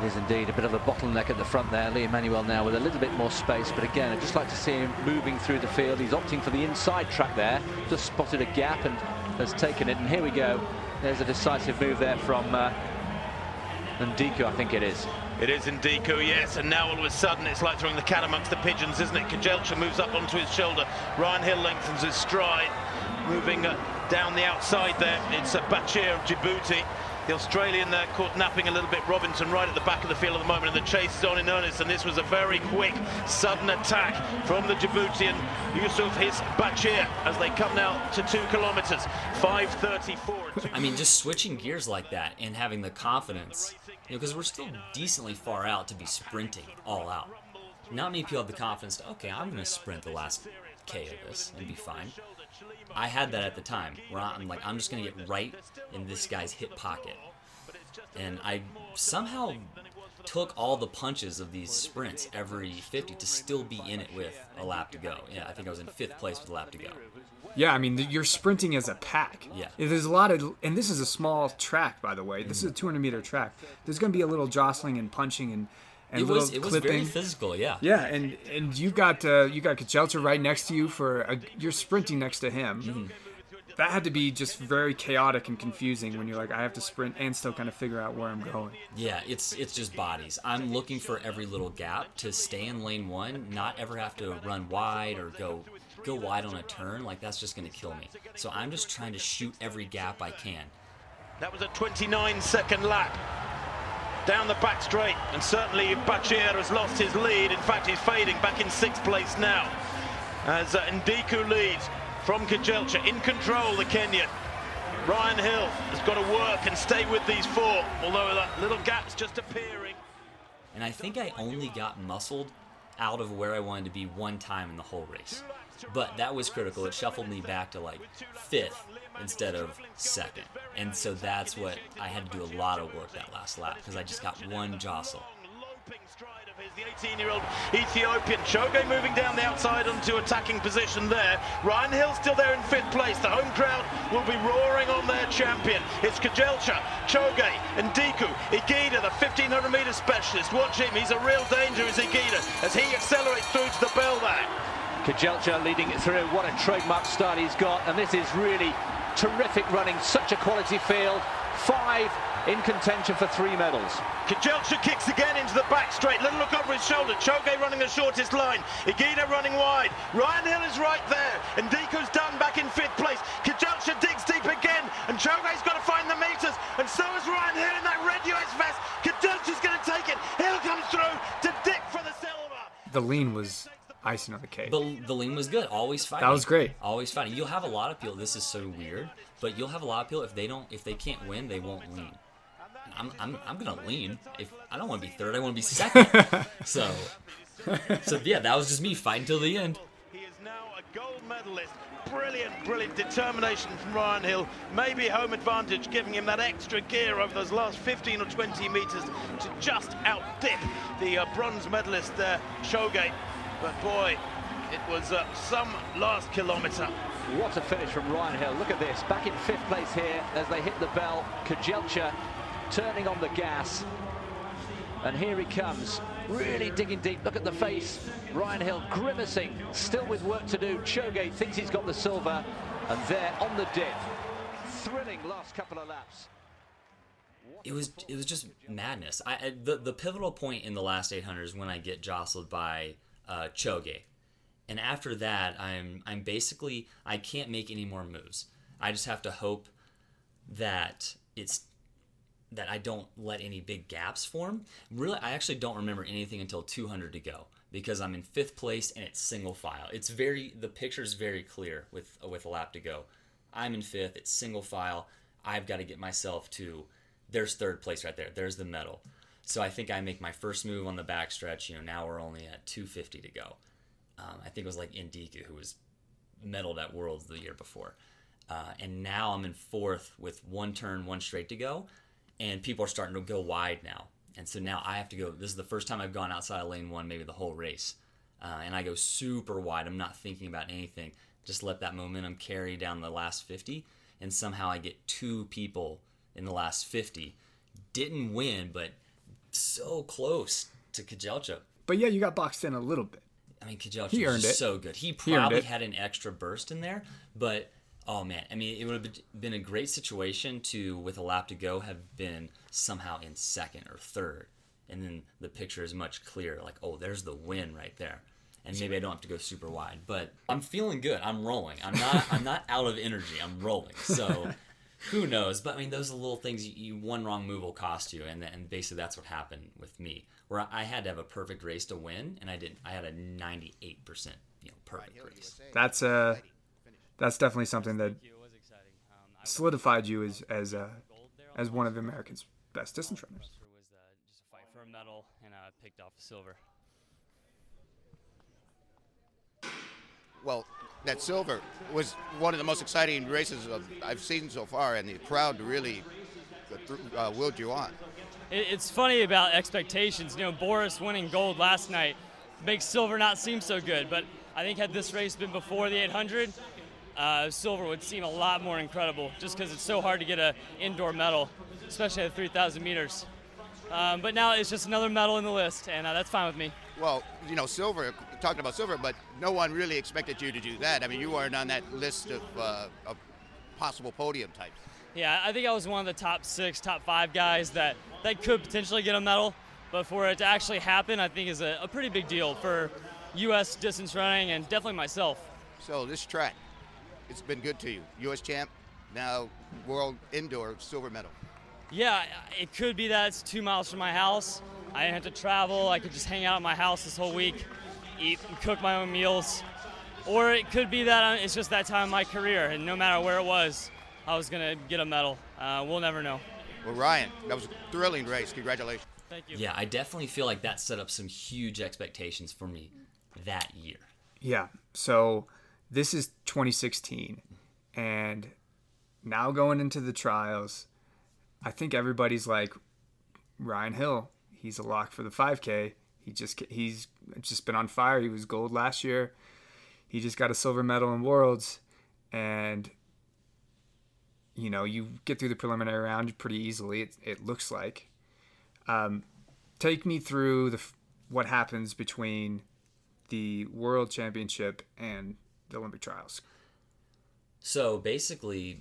It is indeed a bit of a bottleneck at the front there. Lee Emmanuel now with a little bit more space, but again, I'd just like to see him moving through the field. He's opting for the inside track there, just spotted a gap and has taken it. And here we go. There's a decisive move there from uh, Ndiku, I think it is. It is Ndiku, yes, and now all of a sudden it's like throwing the cat amongst the pigeons, isn't it? Kejelcha moves up onto his shoulder. Ryan Hill lengthens his stride, moving uh, down the outside there. It's uh, Bachir of Djibouti. The Australian there caught napping a little bit. Robinson right at the back of the field at the moment, and the chase is on in earnest. And this was a very quick, sudden attack from the Djiboutian Yusuf His Bachir as they come now to two kilometres. 5.34. I mean, just switching gears like that and having the confidence, you know, because we're still decently far out to be sprinting all out. Not many people have the confidence to, okay, I'm going to sprint the last K of this and be fine. I had that at the time where I'm like, I'm just gonna get right in this guy's hip pocket, and I somehow took all the punches of these sprints every 50 to still be in it with a lap to go. Yeah, I think I was in fifth place with a lap to go. Yeah, I mean, you're sprinting as a pack. Yeah. There's a lot of, and this is a small track, by the way. This is a 200 meter track. There's going to be a little jostling and punching and, and It little was it was clipping. very physical. Yeah. yeah, and and you got uh, you got Kejelcha right next to you for a, you're sprinting next to him. Mm-hmm. That had to be just very chaotic and confusing when you're like, I have to sprint and still kind of figure out where I'm going. Yeah, it's it's just bodies. I'm looking for every little gap to stay in lane one, not ever have to run wide or go go wide on a turn. Like that's just gonna kill me. So I'm just trying to shoot every gap I can. That was a 29 second lap down the back straight, and certainly Bachir has lost his lead. In fact, he's fading back in sixth place now as uh, Ndiku leads from Kejelcha in control. The Kenyan Ryan Hill has got to work and stay with these four, although that little gap's just appearing. And I think I only got muscled out of where I wanted to be one time in the whole race. But that was critical. It shuffled me back to like fifth instead of second. And so that's what I had to do a lot of work that last lap because I just got one jostle. Loping stride of his, the 18-year-old Ethiopian. Choge moving down the outside onto attacking position there. Ryan Hill still there in fifth place. The home crowd will be roaring on their champion. It's Kejelcha, Choge, and Ndiku. Iguider, the 1500 meter specialist. Watch him. He's a real danger, is Iguider, as he accelerates through to the bell there. Kejelcha leading it through. What a trademark start he's got. And this is really terrific running. Such a quality field. Five in contention for three medals. Kejelcha kicks again into the back straight. Little look over his shoulder. Choge running the shortest line. Iguider running wide. Ryan Hill is right there. And Ndiku's done back in fifth place. Kejelcha digs deep again. And Choge's got to find the meters. And so is Ryan Hill in that red US vest. Kejelcha's going to take it. Hill comes through to Dick for the silver. The lean was icing on the cake. The, the lean was good. Always fighting. That was great. Always fighting. You'll have a lot of people. This is so weird, but you'll have a lot of people if they don't, if they can't win, they won't lean. I'm, I'm, I'm gonna lean. If I don't want to be third, I want to be second. so, so yeah, that was just me fighting till the end. He is now a gold medalist. Brilliant, brilliant determination from Ryan Hill. Maybe home advantage, giving him that extra gear over those last 15 or 20 meters to just outdip the uh, bronze medalist there, Choge. But boy, it was uh, some last kilometer. What a finish from Ryan Hill. Look at this. Back in fifth place here as they hit the bell. Kejelcha turning on the gas. And here he comes, really digging deep. Look at the face. Ryan Hill grimacing, still with work to do. Choge thinks he's got the silver, and there on the dip. Thrilling last couple of laps. it was it was just madness. I, I the the pivotal point in the last 800 is when I get jostled by uh, Choge, and after that I'm I'm basically I can't make any more moves. I just have to hope that it's that I don't let any big gaps form. Really, I actually don't remember anything until 200 to go because I'm in fifth place and it's single file. It's very the picture's very clear with with a lap to go. I'm in fifth. It's single file. I've got to get myself to. There's third place right there. There's the medal. So I think I make my first move on the backstretch. You know, now we're only at 250 to go. Um, I think it was like Ndiku who was medaled at Worlds the year before. Uh, and now I'm in fourth with one turn, one straight to go, and people are starting to go wide now. And so now I have to go. This is the first time I've gone outside of lane one, maybe the whole race, uh, and I go super wide. I'm not thinking about anything. Just let that momentum carry down the last 50, and somehow I get two people in the last 50. Didn't win, but so close to Kejelcha. But yeah, you got boxed in a little bit. I mean, Kejelcha He earned it. so good. He He probably it. had an extra burst in there, but oh man, I mean, it would have been a great situation to, with a lap to go, have been somehow in second or third, and then the picture is much clearer. Like, oh, there's the win right there, and maybe I don't have to go super wide, but I'm feeling good. I'm rolling. I'm not. I'm not out of energy. I'm rolling. So. Who knows? But I mean, those are the little things. You, you one wrong move will cost you, and and basically that's what happened with me, where I had to have a perfect race to win, and I didn't. I had a 98 percent, you know, perfect race. That's uh, that's definitely something that solidified you as as uh, as one of America's best distance runners. was uh, just a fight for a medal, and uh, picked off a silver. Well, that silver was one of the most exciting races I've seen so far, and the crowd really uh, willed you on. It's funny about expectations. You know, Boris winning gold last night makes silver not seem so good, but I think had this race been before the 800, uh, silver would seem a lot more incredible just because it's so hard to get an indoor medal, especially at 3,000 meters. Um, but now it's just another medal in the list, and uh, that's fine with me. Well, you know, silver, talking about silver, but no one really expected you to do that. I mean, you weren't on that list of, uh, of possible podium types. Yeah, I think I was one of the top six, top five guys that, that could potentially get a medal. But for it to actually happen, I think is a, a pretty big deal for U.S. distance running and definitely myself. So this track, it's been good to you. U.S. champ, now world indoor silver medal. Yeah, it could be that it's two miles from my house. I didn't have to travel. I could just hang out at my house this whole week, eat and cook my own meals. Or it could be that it's just that time of my career, and no matter where it was, I was going to get a medal. Uh, we'll never know. Well, Ryan, that was a thrilling race. Congratulations. Thank you. Yeah, I definitely feel like that set up some huge expectations for me that year. Yeah. So this is 2016, and now going into the trials, I think everybody's like Ryan Hill. He's a lock for the 5K. He just he's just been on fire. He was gold last year. He just got a silver medal in Worlds, and you know you get through the preliminary round pretty easily. It, it looks like. Um, take me through the what happens between the World Championship and the Olympic trials. So basically,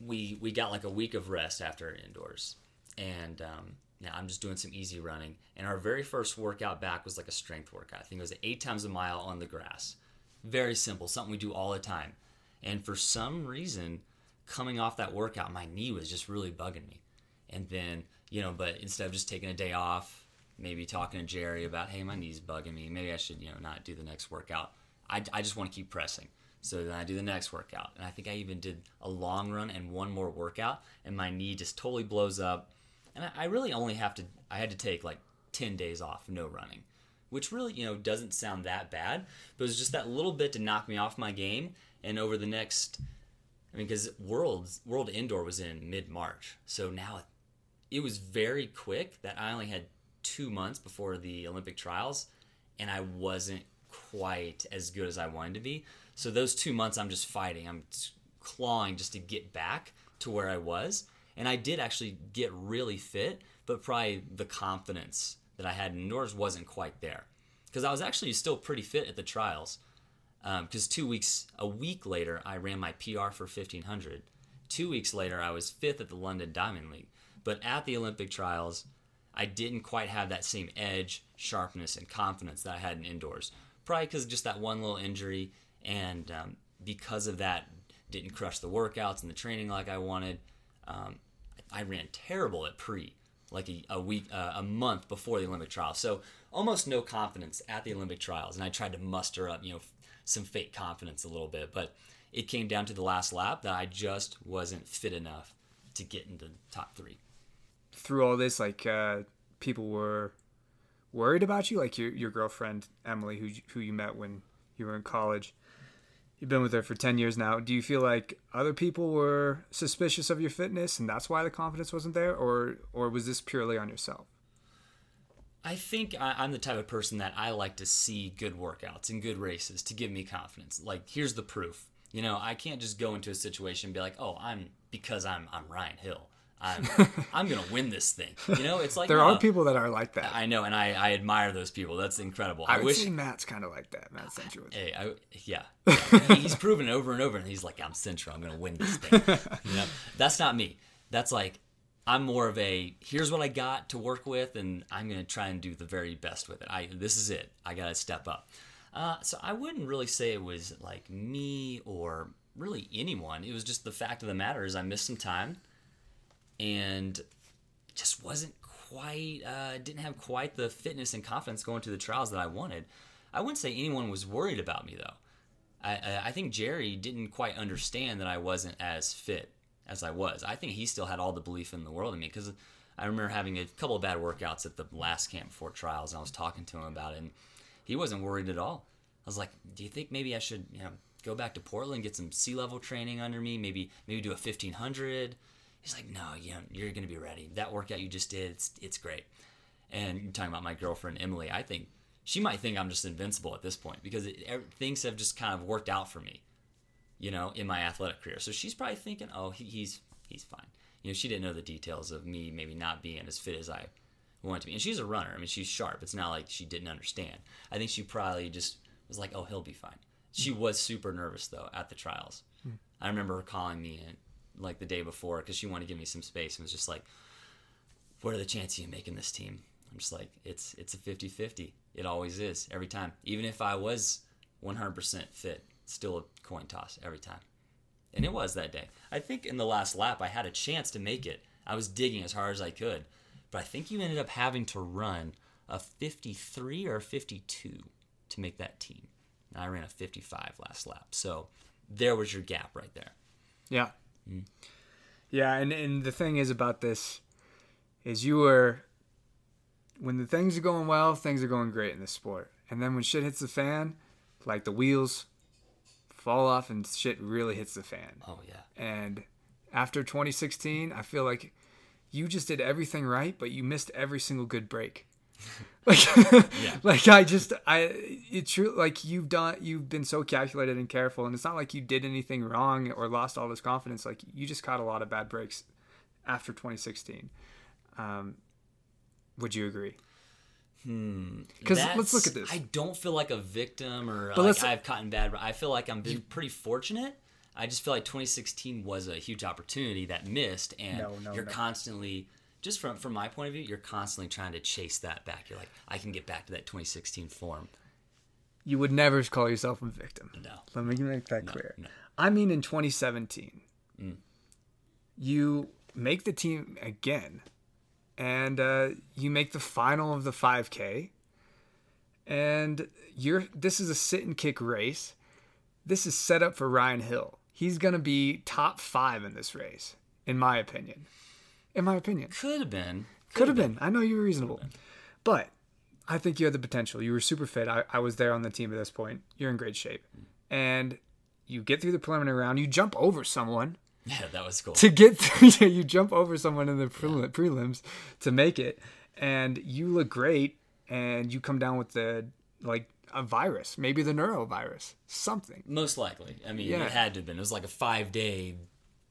we we got like a week of rest after indoors, and um, yeah, I'm just doing some easy running. And our very first workout back was like a strength workout. I think it was eight times a mile on the grass. Very simple, something we do all the time. And for some reason, coming off that workout, my knee was just really bugging me. And then, you know, but instead of just taking a day off, maybe talking to Jerry about, hey, my knee's bugging me. Maybe I should, you know, not do the next workout. I, I just want to keep pressing. So then I do the next workout. And I think I even did a long run and one more workout, and my knee just totally blows up and I, really only have to I had to take like 10 days off, no running, which really you know doesn't sound that bad, but it was just that little bit to knock me off my game. And over the next, I mean, because Worlds World Indoor was in mid March, so now it was very quick that I only had two months before the Olympic trials, and I wasn't quite as good as I wanted to be. So those two months, I'm just fighting. I'm clawing just to get back to where I was. And I did actually get really fit, but probably the confidence that I had indoors wasn't quite there. Because I was actually still pretty fit at the trials. Because um, two weeks, a week later, I ran my PR for 1500. Two weeks later, I was fifth at the London Diamond League. But at the Olympic trials, I didn't quite have that same edge, sharpness, and confidence that I had in indoors. Probably because just that one little injury, and um, because of that, didn't crush the workouts and the training like I wanted. Um, I ran terrible at pre, like a, a week, uh, a month before the Olympic trials. So almost no confidence at the Olympic trials, and I tried to muster up, you know, some fake confidence a little bit, but it came down to the last lap that I just wasn't fit enough to get into the top three. Through all this, like uh, people were worried about you, like your your girlfriend Emily, who who you met when you were in college you've been with her for 10 years now. Do you feel like other people were suspicious of your fitness and that's why the confidence wasn't there or or was this purely on yourself? I think I'm the type of person that I like to see good workouts and good races to give me confidence. Like here's the proof. You know, I can't just go into a situation and be like, "Oh, I'm because I'm I'm Ryan Hill." I'm, I'm gonna win this thing. You know, it's like there are people that are like that. I know, and I, I admire those people. That's incredible. I, I wish Matt's kind of like that. Matt Centro. Hey, I, yeah, yeah. he's proven over and over, and he's like, I'm Centro. I'm gonna win this thing. you know, that's not me. That's like I'm more of a here's what I got to work with, and I'm gonna try and do the very best with it. I this is it. I gotta step up. Uh, so I wouldn't really say it was like me or really anyone. It was just the fact of the matter is I missed some time and just wasn't quite uh, didn't have quite the fitness and confidence going to the trials that I wanted. I wouldn't say anyone was worried about me though. I, I think Jerry didn't quite understand that I wasn't as fit as I was. I think he still had all the belief in the world in me because I remember having a couple of bad workouts at the last camp before trials, and I was talking to him about it, and he wasn't worried at all. I was like, "Do you think maybe I should, you know, go back to Portland, get some sea level training under me, maybe maybe do a 1500. He's like, no, you, you're gonna be ready. That workout you just did, it's it's great. And you're talking about my girlfriend Emily. I think she might think I'm just invincible at this point because it, ev- things have just kind of worked out for me, you know, in my athletic career. So she's probably thinking, oh, he, he's he's fine. You know, she didn't know the details of me maybe not being as fit as I wanted to be. And she's a runner. I mean, she's sharp. It's not like she didn't understand. I think she probably just was like, oh, he'll be fine. She was super nervous though at the trials. Hmm. I remember her calling me in like the day before because she wanted to give me some space and was just like, what are the chances you making this team? I'm just like, it's it's a 50-50. It always is every time. Even if I was 100% fit, still a coin toss every time. And it was that day. I think in the last lap I had a chance to make it. I was digging as hard as I could, but I think you ended up having to run a 53 or a 52 to make that team. And I ran a 55 last lap. So there was your gap right there. Yeah. Mm. Yeah, and, and the thing is about this is you were when the things are going well, things are going great in this sport. And then when shit hits the fan, like the wheels fall off and shit really hits the fan. Oh yeah. And after 2016, I feel like you just did everything right, but you missed every single good break. like, like I just, I, it's true. Like you've done, you've been so calculated and careful, and it's not like you did anything wrong or lost all this confidence. Like you just caught a lot of bad breaks after 2016. Um, would you agree? Because let's look at this. I don't feel like a victim or But like I've caught in bad. I feel like I'm been pretty fortunate. I just feel like 2016 was a huge opportunity that missed, and No, no, you're no. constantly just from from my point of view, you're constantly trying to chase that back. You're like, I can get back to that 2016 form. You would never call yourself a victim. No. Let me make that clear. no. I mean, in 2017, you make the team again, and uh, you make the final of the 5K, and you're. This is a sit and kick race. This is set up for Ryan Hill. He's gonna be top five in this race, in my opinion. In my opinion. Could have been. Could have been. I know you were reasonable. But I think you had the potential. You were super fit. I, I was there on the team at this point. You're in great shape. Mm. And you get through the preliminary round. You jump over someone Yeah, that was cool. to get through. you jump over someone in the prelim, prelims to make it. And you look great. And you come down with the, like, a virus, maybe the norovirus, something. Most likely. I mean, Yeah. it had to have been. It was like a five day,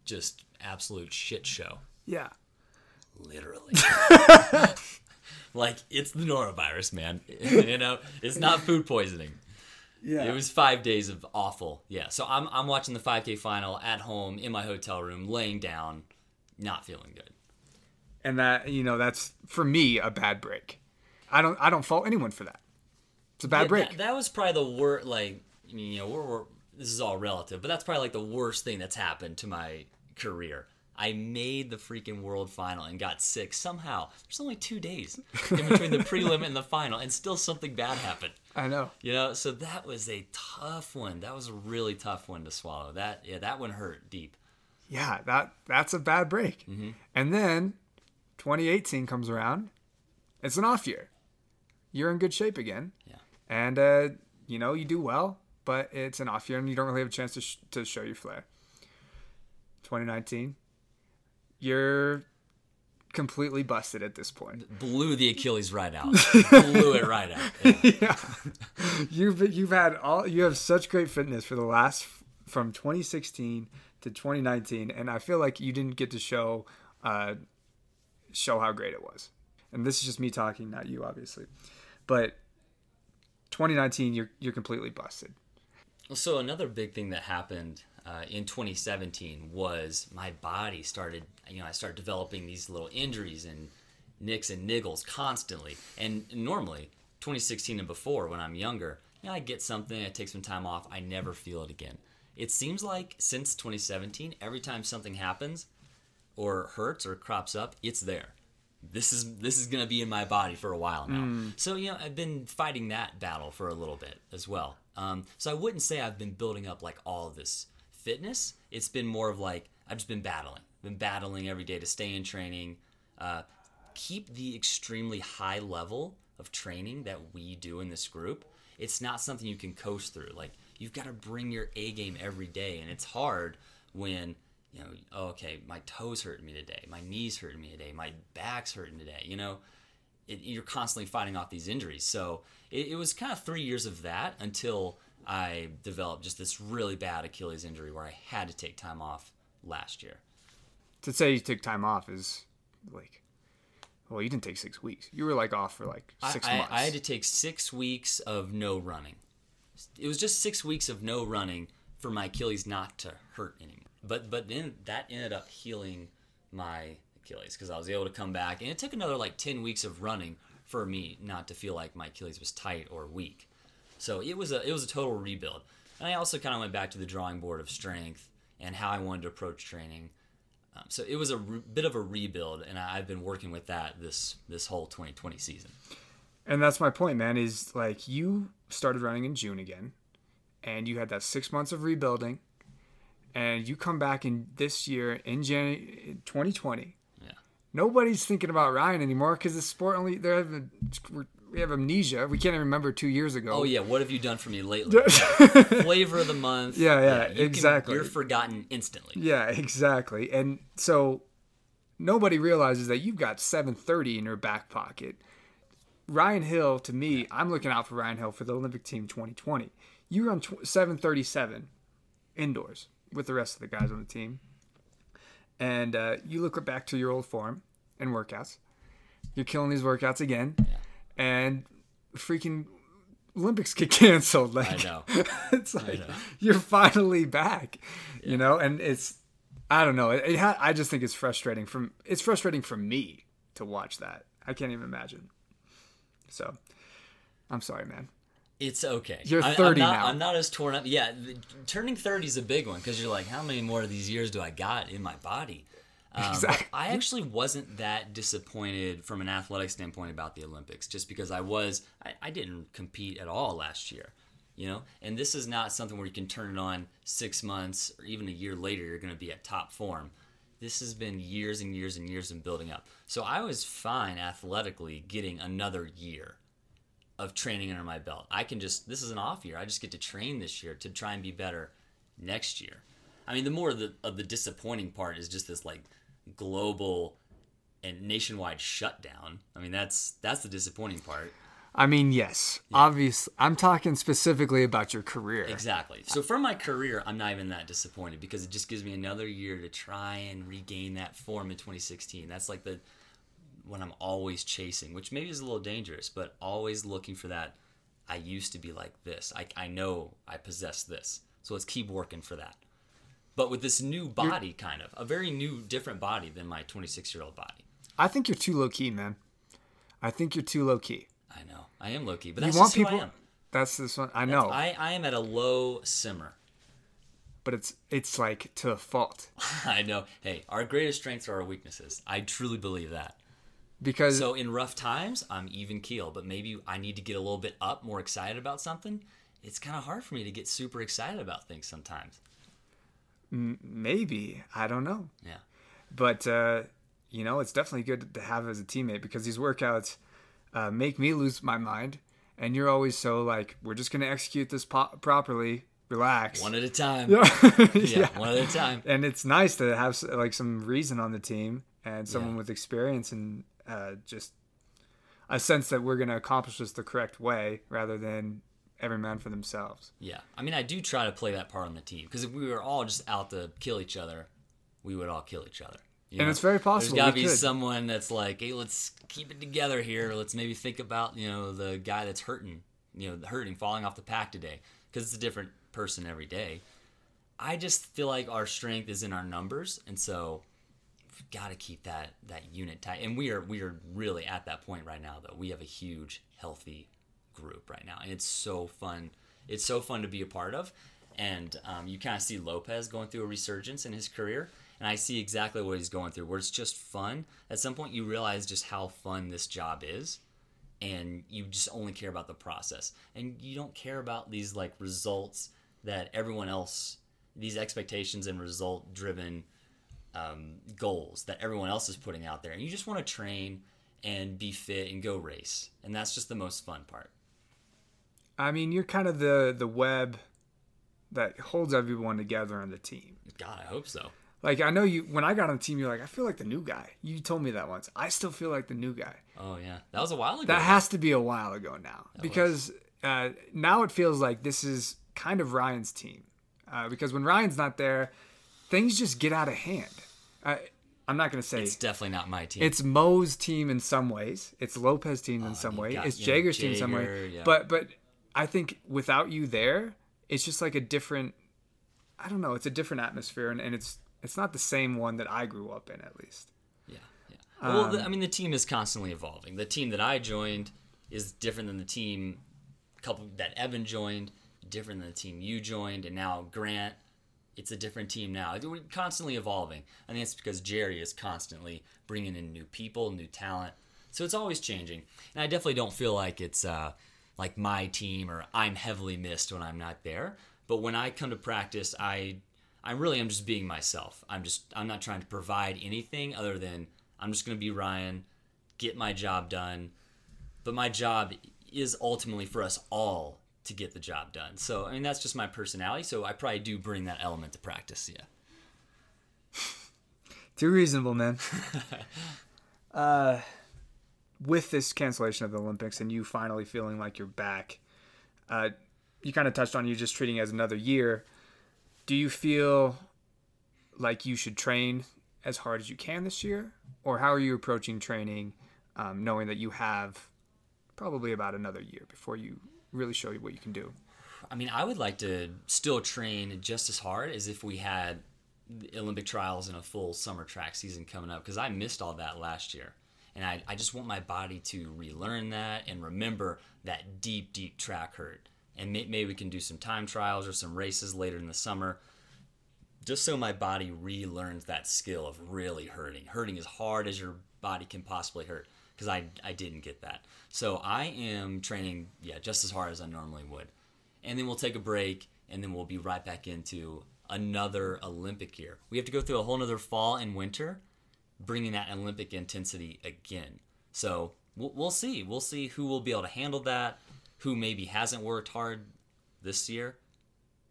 just absolute shit show. Yeah. Literally. like it's the norovirus, man. you know, it's not food poisoning. Yeah. It was five days of awful. Yeah. So I'm I'm watching the 5K final at home in my hotel room, laying down, not feeling good. and that, you know, that's, for me, a bad break. I don't, I don't fault anyone for that. It's a bad Yeah, break. That, that was probably the worst. Like you know, we're, we're this is all relative, but that's probably like the worst thing that's happened to my career. I made the freaking world final and got sick somehow. There's only two days in between the prelim and the final, and still something bad happened. I know. You know, so that was a tough one. That was a really tough one to swallow. That yeah, that one hurt deep. yeah, that that's a bad break. Mm-hmm. And then 2018 comes around. It's an off year. You're in good shape again. Yeah. And uh, you know you do well, but it's an off year, and you don't really have a chance to sh- to show your flair. 2019, you're completely busted at this point. Blew the Achilles right out. Blew it right out. Yeah. yeah. you've you've had all you have such great fitness for the last from 2016 to 2019 and I feel like you didn't get to show uh show how great it was. And this is just me talking, not you obviously. But 2019 you're you're completely busted. So another big thing that happened uh, in 2017 was my body started, you know, I started developing these little injuries and nicks and niggles constantly. And normally, 2016 and before, when I'm younger, you know, I get something, I take some time off, I never feel it again. It seems like since 2017, every time something happens or hurts or crops up, it's there. This is this is gonna be in my body for a while now. So you know I've been fighting that battle for a little bit as well. Um, so I wouldn't say I've been building up like all of this fitness. It's been more of like I've just been battling, been battling every day to stay in training, uh, keep the extremely high level of training that we do in this group. It's not something you can coast through. Like you've got to bring your A game every day, and it's hard when you know, oh, okay, my toes hurting me today, my knees hurting me today, my back's hurting today. You know, it, you're constantly fighting off these injuries. So it, it was kind of three years of that until I developed just this really bad Achilles injury where I had to take time off last year. To say you took time off is like, well, you didn't take six weeks. You were like off for like six I, months. I, I had to take six weeks of no running. It was just six weeks of no running for my Achilles not to hurt anymore. But but then that ended up healing my Achilles because I was able to come back, and it took another like ten weeks of running for me not to feel like my Achilles was tight or weak. So it was a it was a total rebuild. And I also kind of went back to the drawing board of strength and how I wanted to approach training. Um, so it was a re- bit of a rebuild, and I, I've been working with that this this whole 2020 season. And that's my point, man. Is like you started running in June again, and you had that six months of rebuilding, and you come back in this year in January 2020. Yeah. Nobody's thinking about Ryan anymore because the sport only they have we have amnesia. We can't even remember two years ago. Oh yeah, what have you done for me lately? Flavor of the month. Yeah, yeah, you can- exactly. you're forgotten instantly. Yeah, exactly. And so nobody realizes that you've got 730 in your back pocket. Ryan Hill, to me, I'm looking out for Ryan Hill for the Olympic team 2020. You run tw- 737 indoors with the rest of the guys on the team. And uh, you look back to your old form and workouts. You're killing these workouts again. And freaking Olympics get canceled. Like, I know. it's like know. you're finally back, you know, and it's I don't know. It, it ha- I just think it's frustrating from it's frustrating for me to watch that. I can't even imagine. So, I'm sorry, man. It's okay. You're I- I'm 30 not, now. I'm not as torn up. Yeah, the, turning 30 is a big one because you're like, how many more of these years do I got in my body? Um, Exactly. I actually wasn't that disappointed from an athletic standpoint about the Olympics, just because I was, I, I didn't compete at all last year, you know. And this is not something where you can turn it on six months or even a year later. You're going to be at top form. This has been years and years and years in building up. So I was fine athletically getting another year of training under my belt. I can just this is an off year. I just get to train this year to try and be better next year. I mean, the more of the of the disappointing part is just this like global and nationwide shutdown. I mean, that's that's the disappointing part. I mean, yes, obviously. I'm talking specifically about your career. Exactly. So for my career, I'm not even that disappointed because it just gives me another year to try and regain that form in 2016. That's like the when I'm always chasing, which maybe is a little dangerous, but always looking for that. I used to be like this. I, I know I possess this. So let's keep working for that. But with this new body, kind of a very new, different body than my 26 year old body. I think you're too low key, man. I think you're too low key. I know. I am low key, but You want just who people. I am. That's this one. I That's- know, I, I am at a low simmer. but it's it's like to a fault I know. Hey, our greatest strengths are our weaknesses. I truly believe that. because So in rough times, I'm even keel, but maybe I need to get a little bit up, more excited about something. It's kind of hard for me to get super excited about things sometimes. Maybe I don't know. Yeah. but uh, you know it's definitely good to have as a teammate because these workouts uh, make me lose my mind and you're always so like we're just going to execute this po- properly relax One at a time. yeah. Yeah, one at a time. and it's nice to have like some reason on the team and someone Yeah. with experience and uh, just a sense that we're going to accomplish this the correct way rather than every man for themselves Yeah. I mean, I do try to play that part on the team because if we were all just out to kill each other, we would all kill each other. you And it's very possible There's got to be could. someone that's like, hey, let's keep it together here. Let's maybe think about, you know, the guy that's hurting, you know, hurting, falling off the pack today because it's a different person every day. I just feel like our strength is in our numbers, and so we've got to keep that that unit tight. And we are we are really at that point right now, though. We have a huge, healthy group right now, and it's so fun. It's so fun to be a part of, and um, you kind of see Lopez going through a resurgence in his career, and I see exactly what he's going through. Where it's just fun. At some point, you realize just how fun this job is, and you just only care about the process, and you don't care about these like results that everyone else, these expectations and result driven um, goals that everyone else is putting out there, and you just want to train and be fit and go race, and that's just the most fun part. I mean, you're kind of the the web that holds everyone together on the team. God, I hope so. Like I know you when I got on the team, you're like, I feel like the new guy. You told me that once. I still feel like the new guy. Oh yeah, that was a while ago. That has to be a while ago now because uh, now it feels like this is kind of Ryan's team. Uh, because when Ryan's not there, things just get out of hand. Uh, I'm not gonna say it's definitely not my team. it's Mo's team in some ways. It's Lopez's team in some way. got, It's know, Jager's team in some way. Yeah. But but I think without you there, it's just like a different. I don't know. It's a different atmosphere, and, and it's it's not the same one that I grew up in, at least. Yeah, yeah. well, Um, the, I mean, the team is constantly evolving. The team that I joined is different than the team couple that Evan joined, different than the team you joined, and now Grant. It's a different team now. We're constantly evolving. I think it's because Jerry is constantly bringing in new people, new talent. So it's always changing. And I definitely don't feel like it's uh, like my team or I'm heavily missed when I'm not there. But when I come to practice, I I really am just being myself. I'm just I'm not trying to provide anything other than I'm just going to be Ryan, get my job done. But my job is ultimately for us all to get the job done. So I mean that's just my personality. So I probably do bring that element to practice. Yeah. Too reasonable, man. uh, with this cancellation of the Olympics and you finally feeling like you're back, uh, you kind of touched on you just treating as another year. Do you feel like you should train as hard as you can this year, or how are you approaching training, um, knowing that you have probably about another year before you really show you what you can do? I mean, I would like to still train just as hard as if we had Olympic trials and a full summer track season coming up because I missed all that last year. And I, I just want my body to relearn that and remember that deep, deep track hurt. And may, maybe we can do some time trials or some races later in the summer just so my body relearns that skill of really hurting, hurting as hard as your body can possibly hurt. Because I, I didn't get that. So I am training, yeah, just as hard as I normally would. And then we'll take a break, and then we'll be right back into another Olympic year. We have to go through a whole nother fall and winter, bringing that Olympic intensity again. So we'll, we'll see. We'll see who will be able to handle that, who maybe hasn't worked hard this year,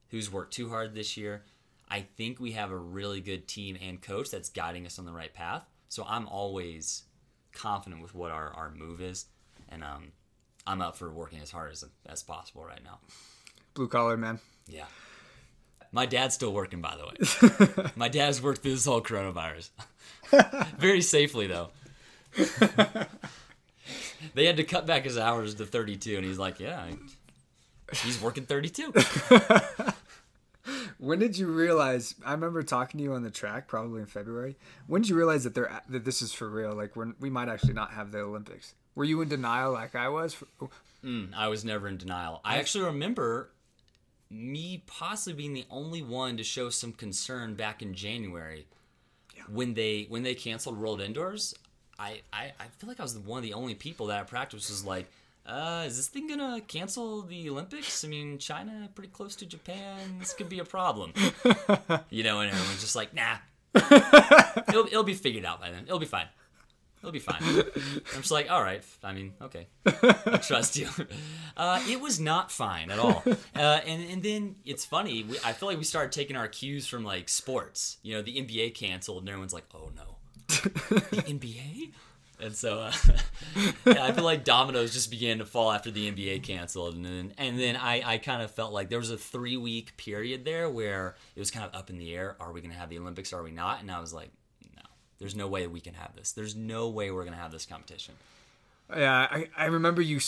who's worked too hard this year. I think we have a really good team and coach that's guiding us on the right path. So I'm always confident with what our, our move is. And um, I'm up for working as hard as, as possible right now. Blue collar, man. Yeah. My dad's still working, by the way. My dad's worked through this whole coronavirus. Very safely, though. they had to cut back his hours to 32, and he's like, yeah, he's working 32. When did you realize? I remember talking to you on the track, probably in February. When did you realize that they're that this is for real? Like, we might actually not have the Olympics. Were you in denial like I was? Mm, I was never in denial. I actually remember me possibly being the only one to show some concern back in January when they when they canceled World Indoors. I, I, I feel like I was one of the only people that at practice was like, uh, is this thing gonna cancel the Olympics? I mean, China pretty close to Japan. This could be a problem. you know, and everyone's just like, nah. it'll, it'll be figured out by then. It'll be fine. It'll be fine. I'm just like, all right. I mean, okay. I trust you. Uh, it was not fine at all. Uh, and and then it's funny. We, I feel like we started taking our cues from like sports. You know, the NBA canceled, and everyone's like, oh no, the NBA. And so, uh, yeah, I feel like dominoes just began to fall after the NBA canceled, and then and then I, I kind of felt like there was a three week period there where it was kind of up in the air. Are we going to have the Olympics? Are we not? And I was like, there's no way we can have this. There's no way we're going to have this competition. Yeah, I, I remember you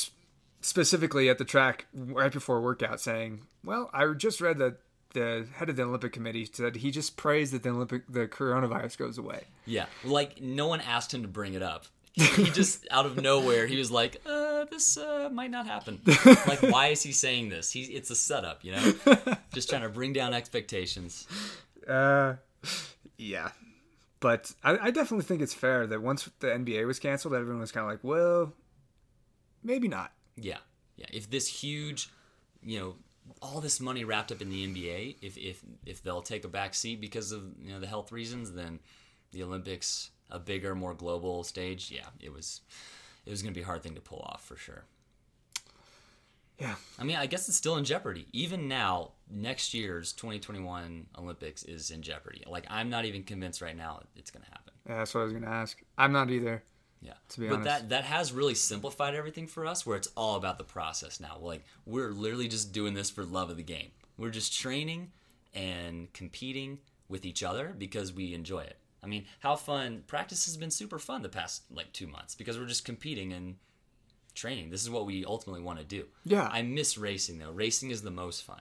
specifically at the track right before workout saying, "Well, I just read that the head of the Olympic committee said he just prays that the Olympic the coronavirus goes away." Yeah, like no one asked him to bring it up. He just out of nowhere, he was like, uh, "This uh, might not happen." Like, why is he saying this? He's it's a setup, you know, just trying to bring down expectations. Uh, yeah, but I, I definitely think it's fair that once the NBA was canceled, everyone was kind of like, "Well, maybe not." Yeah, yeah. If this huge, you know, all this money wrapped up in the NBA, if if if they'll take a back seat because of you know the health reasons, then the Olympics, a bigger, more global stage, yeah, it was it was gonna be a hard thing to pull off for sure. Yeah. I mean, I guess it's still in jeopardy. Even now, next year's 2021 Olympics is in jeopardy. Like, I'm not even convinced right now it's going to happen. Yeah, that's what I was gonna ask. I'm not either. Yeah. To be but honest. that that has really simplified everything for us where it's all about the process now. Like we're literally just doing this for love of the game. We're just training and competing with each other because we enjoy it. I mean, how fun practice has been super fun the past like 2 months because we're just competing and training. This is what we ultimately want to do. Yeah. I miss racing though. Racing is the most fun.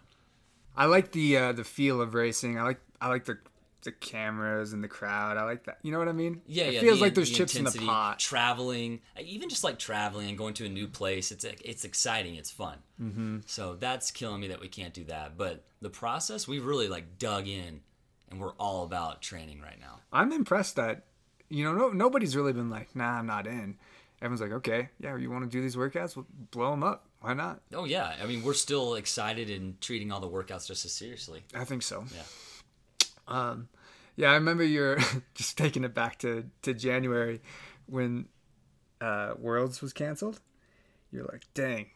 I like the uh, the feel of racing. I like I like the the cameras and the crowd. I like that. You know what I mean? Yeah, it yeah. feels the- like there's the chips in the pot. Traveling, even just like traveling and going to a new place, it's it's exciting. It's fun. Mm-hmm. So that's killing me that we can't do that. But the process, we really like dug in, and we're all about training right now. I'm impressed that you know no, nobody's really been like, nah, I'm not in. Everyone's like, okay, yeah, you want to do these workouts? Well, blow them up. Why not? Oh yeah, I mean we're still excited and treating all the workouts just as seriously. I think so. Yeah. Um, yeah, I remember you're just taking it back to, to January when uh, Worlds was canceled. You're like, dang,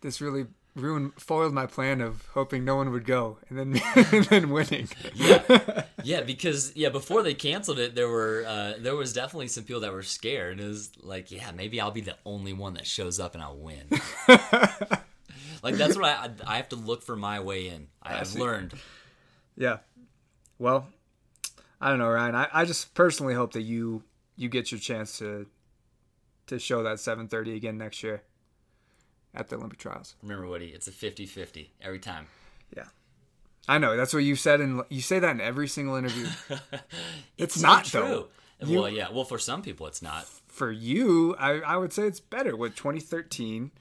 this really ruined, foiled my plan of hoping no one would go and then and then winning. Yeah, yeah, because yeah, before they canceled it, there were uh, there was definitely some people that were scared. It was like, yeah, maybe I'll be the only one that shows up and I'll win. like that's what I I have to look for my way in. I, I've see. learned. Yeah. Well, I don't know, Ryan. I, I just personally hope that you you get your chance to to show that 7:30 again next year at the Olympic trials. Remember, Woody, it's a 50-50 every time. Yeah. I know. That's what you said and you say that in every single interview. It's, so not true. though. You- well, yeah. Well, for some people, it's not. for you, I, I would say it's better. With 2013,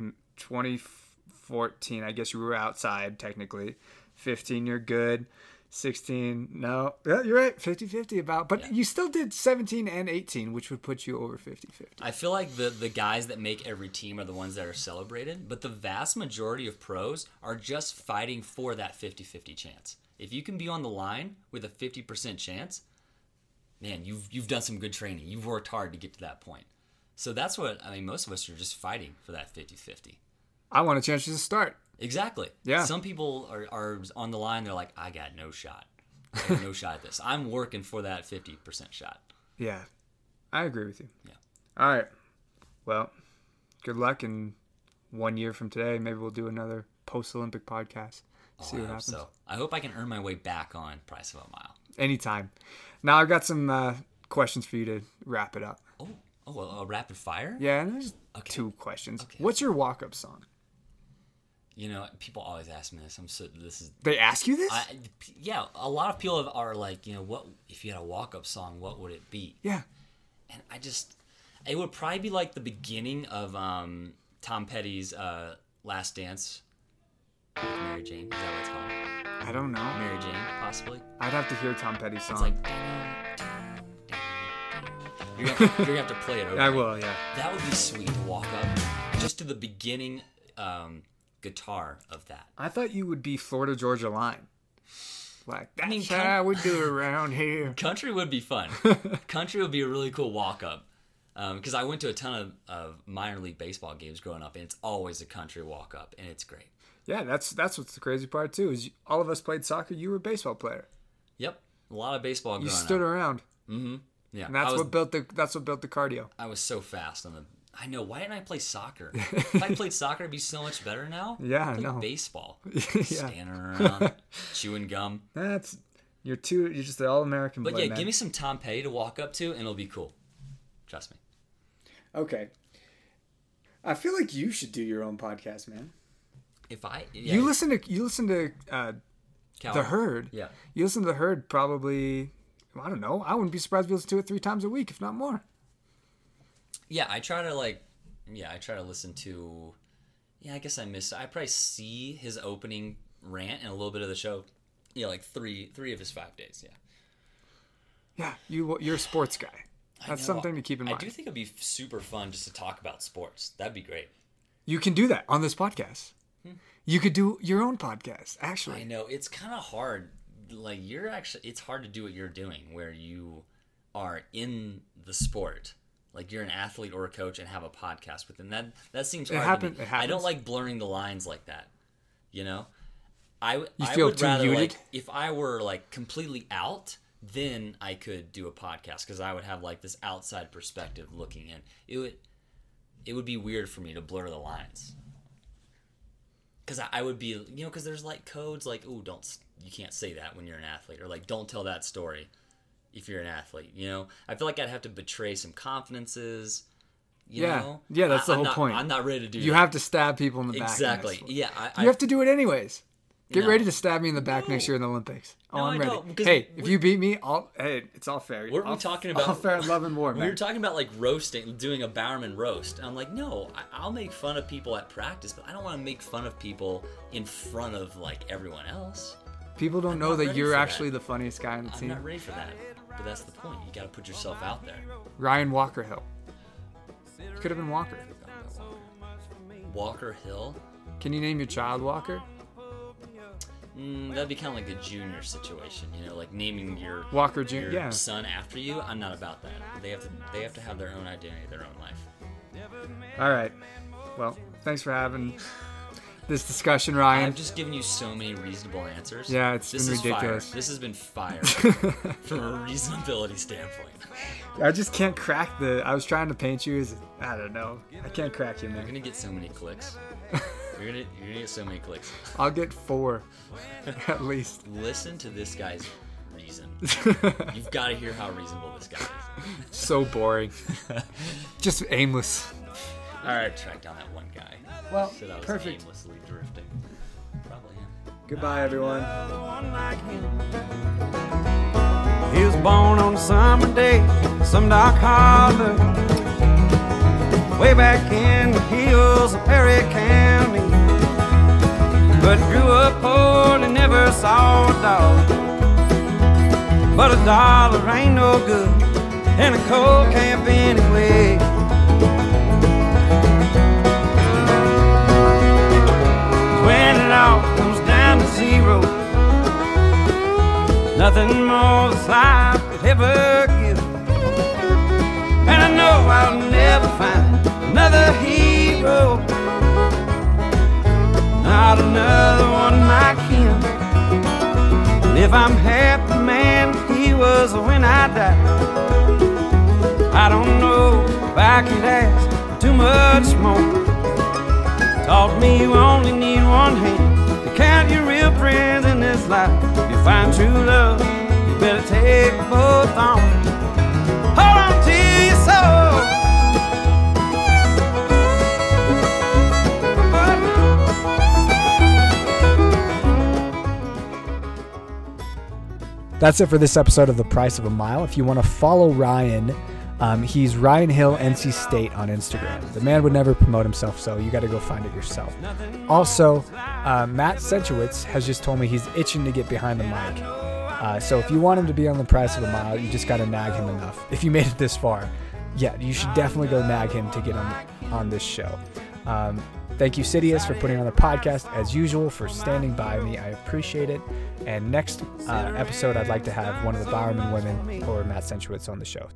mm, 2014, I guess you were outside technically. 15, you're good. 16, no. Yeah, you're right. 50 50 about. But you still did 17 and 18, which would put you over 50 50. I feel like the the guys that make every team are the ones that are celebrated, but the vast majority of pros are just fighting for that 50-50 chance. If you can be on the line with a 50% chance, man, you've you've done some good training. You've worked hard to get to that point. So that's what I mean, most of us are just fighting for that 50-50. I want a chance to start. Exactly. Yeah. Some people are, are on the line, they're like, I got no shot. I got no shot at this. I'm working for that 50% shot. Yeah. I agree with you. Yeah. All right. Well, good luck. And one year from today, maybe we'll do another post Olympic podcast. See Oh, I what hope happens. so. I hope I can earn my way back on Price of a Mile. Anytime. Now, I've got some uh, questions for you to wrap it up. Oh, oh, a, a rapid fire? Yeah, and there's Okay. two questions. Okay. What's your walk up song? You know, people always ask me this. I'm so this is. They ask you this? I, yeah, a lot of people are like, you know, what if you had a walk up song? What would it be? yeah. And I just, it would probably be like the beginning of um, Tom Petty's uh, Last Dance with Mary Jane. Is that what it's called? I don't know. Mary Jane, possibly. I'd have to hear Tom Petty's song. It's like. You're gonna, you're gonna have to play it over. I will, yeah. That would be sweet to walk up just to the beginning um, guitar of that. I thought you would be Florida Georgia Line. Like, that's mean, how we do it around here. Country would be fun. Country would be a really cool walk up. Because I went to a ton of, of minor league baseball games growing up, and it's always a country walk up, and it's great. Yeah, that's that's what's the crazy part too. Is all of us played soccer. You were a baseball player. Yep, a lot of baseball You stood up. around, Mm-hmm. Yeah, and that's was, what built the that's what built the cardio. I was so fast on the. I know. Why didn't I play soccer? if I played soccer, I'd be so much better now. Yeah, I I know. baseball. yeah, Standing around, chewing gum. that's you're too. You're just an all American. But blood, yeah, man. give me some Tom Petty to walk up to, and it'll be cool. Trust me. Okay. I feel like you should do your own podcast, man. If I yeah, You listen to you listen to uh, the herd. Yeah. You listen to the herd probably. I don't know. I wouldn't be surprised if you listen to it three times a week, if not more. Yeah, I try to like, yeah, I try to listen to. Yeah, I guess I missed. I probably see his opening rant and a little bit of the show. Yeah, like three three of his five days. Yeah, Yeah, you you're a sports guy. That's something to keep in mind. I do think it'd be super fun just to talk about sports. That'd be great. You can do that on this podcast. Hmm. You could do your own podcast, Actually, I know it's kind of hard. Like you're actually, it's hard to do what you're doing, where you are in the sport, Like you're an athlete or a coach and have a podcast with them. That that seems It hard. happen- to me. I don't like blurring the lines like that. You know, I You I feel would rather muted? like if I were like completely out, then I could do a podcast because I would have like this outside perspective looking in. It would it would be weird for me to blur the lines because I, I would be you know because there's like codes like oh don't you can't say that when you're an athlete or like don't tell that story if you're an athlete you know i feel like i'd have to betray some confidences you Yeah. know Yeah, that's the I- I'm whole not- point. i'm not ready to do You that. have to stab people in the back. exactly yeah I, I, You have to do it anyways. Get No. ready to stab me in the back next year in the Olympics. Oh, No, I'm ready. Hey, if you beat me, I'll. Hey, it's all fair. What are we All- talking All about? fair love and war, we were talking about like roasting doing a bowerman roast i'm like no I, i'll make fun of people at practice but i don't want to make fun of people in front of like everyone else People don't I'm know that you're for that. actually the funniest guy on the i'm team. not ready for that but that's the point you got to put yourself out there Ryan Walker Hill. Could have been Walker. walker hill Can you name your child Walker? Mm, that'd be kind of like a junior situation, you know, like naming your Walker Jr. your Yeah. son after you. I'm not about that. They have to they have to have their own identity, their own life. All right. Well, thanks for having this discussion, Ryan. I've just given you so many reasonable answers. Yeah, it's this been ridiculous. Fire. This has been fire from a reasonability standpoint. I just can't crack the. I was trying to paint you as. I don't know. I can't crack you, man. You're gonna get so many clicks. You're gonna you're gonna get so many clicks. I'll get four, at least. Listen to this guy's reason. You've got to hear how reasonable this guy is. so boring. just aimless. All right, track down that one guy. Well, Said I was perfect. aimlessly drifting. Probably him. Goodbye, everyone. He was born on a summer day, some dark harbor. Way back in the hills of Perry County. But grew up poor and never saw a dog. But a dollar ain't no good in a cold camp anyway. When it all comes down to zero. Nothing more this life could ever give. And I know I'll never find another hero. Not another one like him. And if I'm half the man he was when I died, I don't know if I could ask too much more. Taught me you only need one hand to count your real friends in this life. If you find true love, you better take both. Hold on to your soul. That's it for this episode of The Price of a Mile. If you want to follow Ryan, um, he's Ryan Hill, NC State on Instagram. The man would never promote himself, so you got to go find it yourself. Also, uh, Matt Senchowitz has just told me he's itching to get behind the mic. Uh, so if you want him to be on The Price of a Mile, you just got to nag him enough. If you made it this far, yeah, you should definitely go nag him to get on on this show. Um, thank you, Citius, for putting on the podcast as usual, for standing by me. I appreciate it. And next uh, episode, I'd like to have one of the Bowerman women or Matt Senchowitz on the show.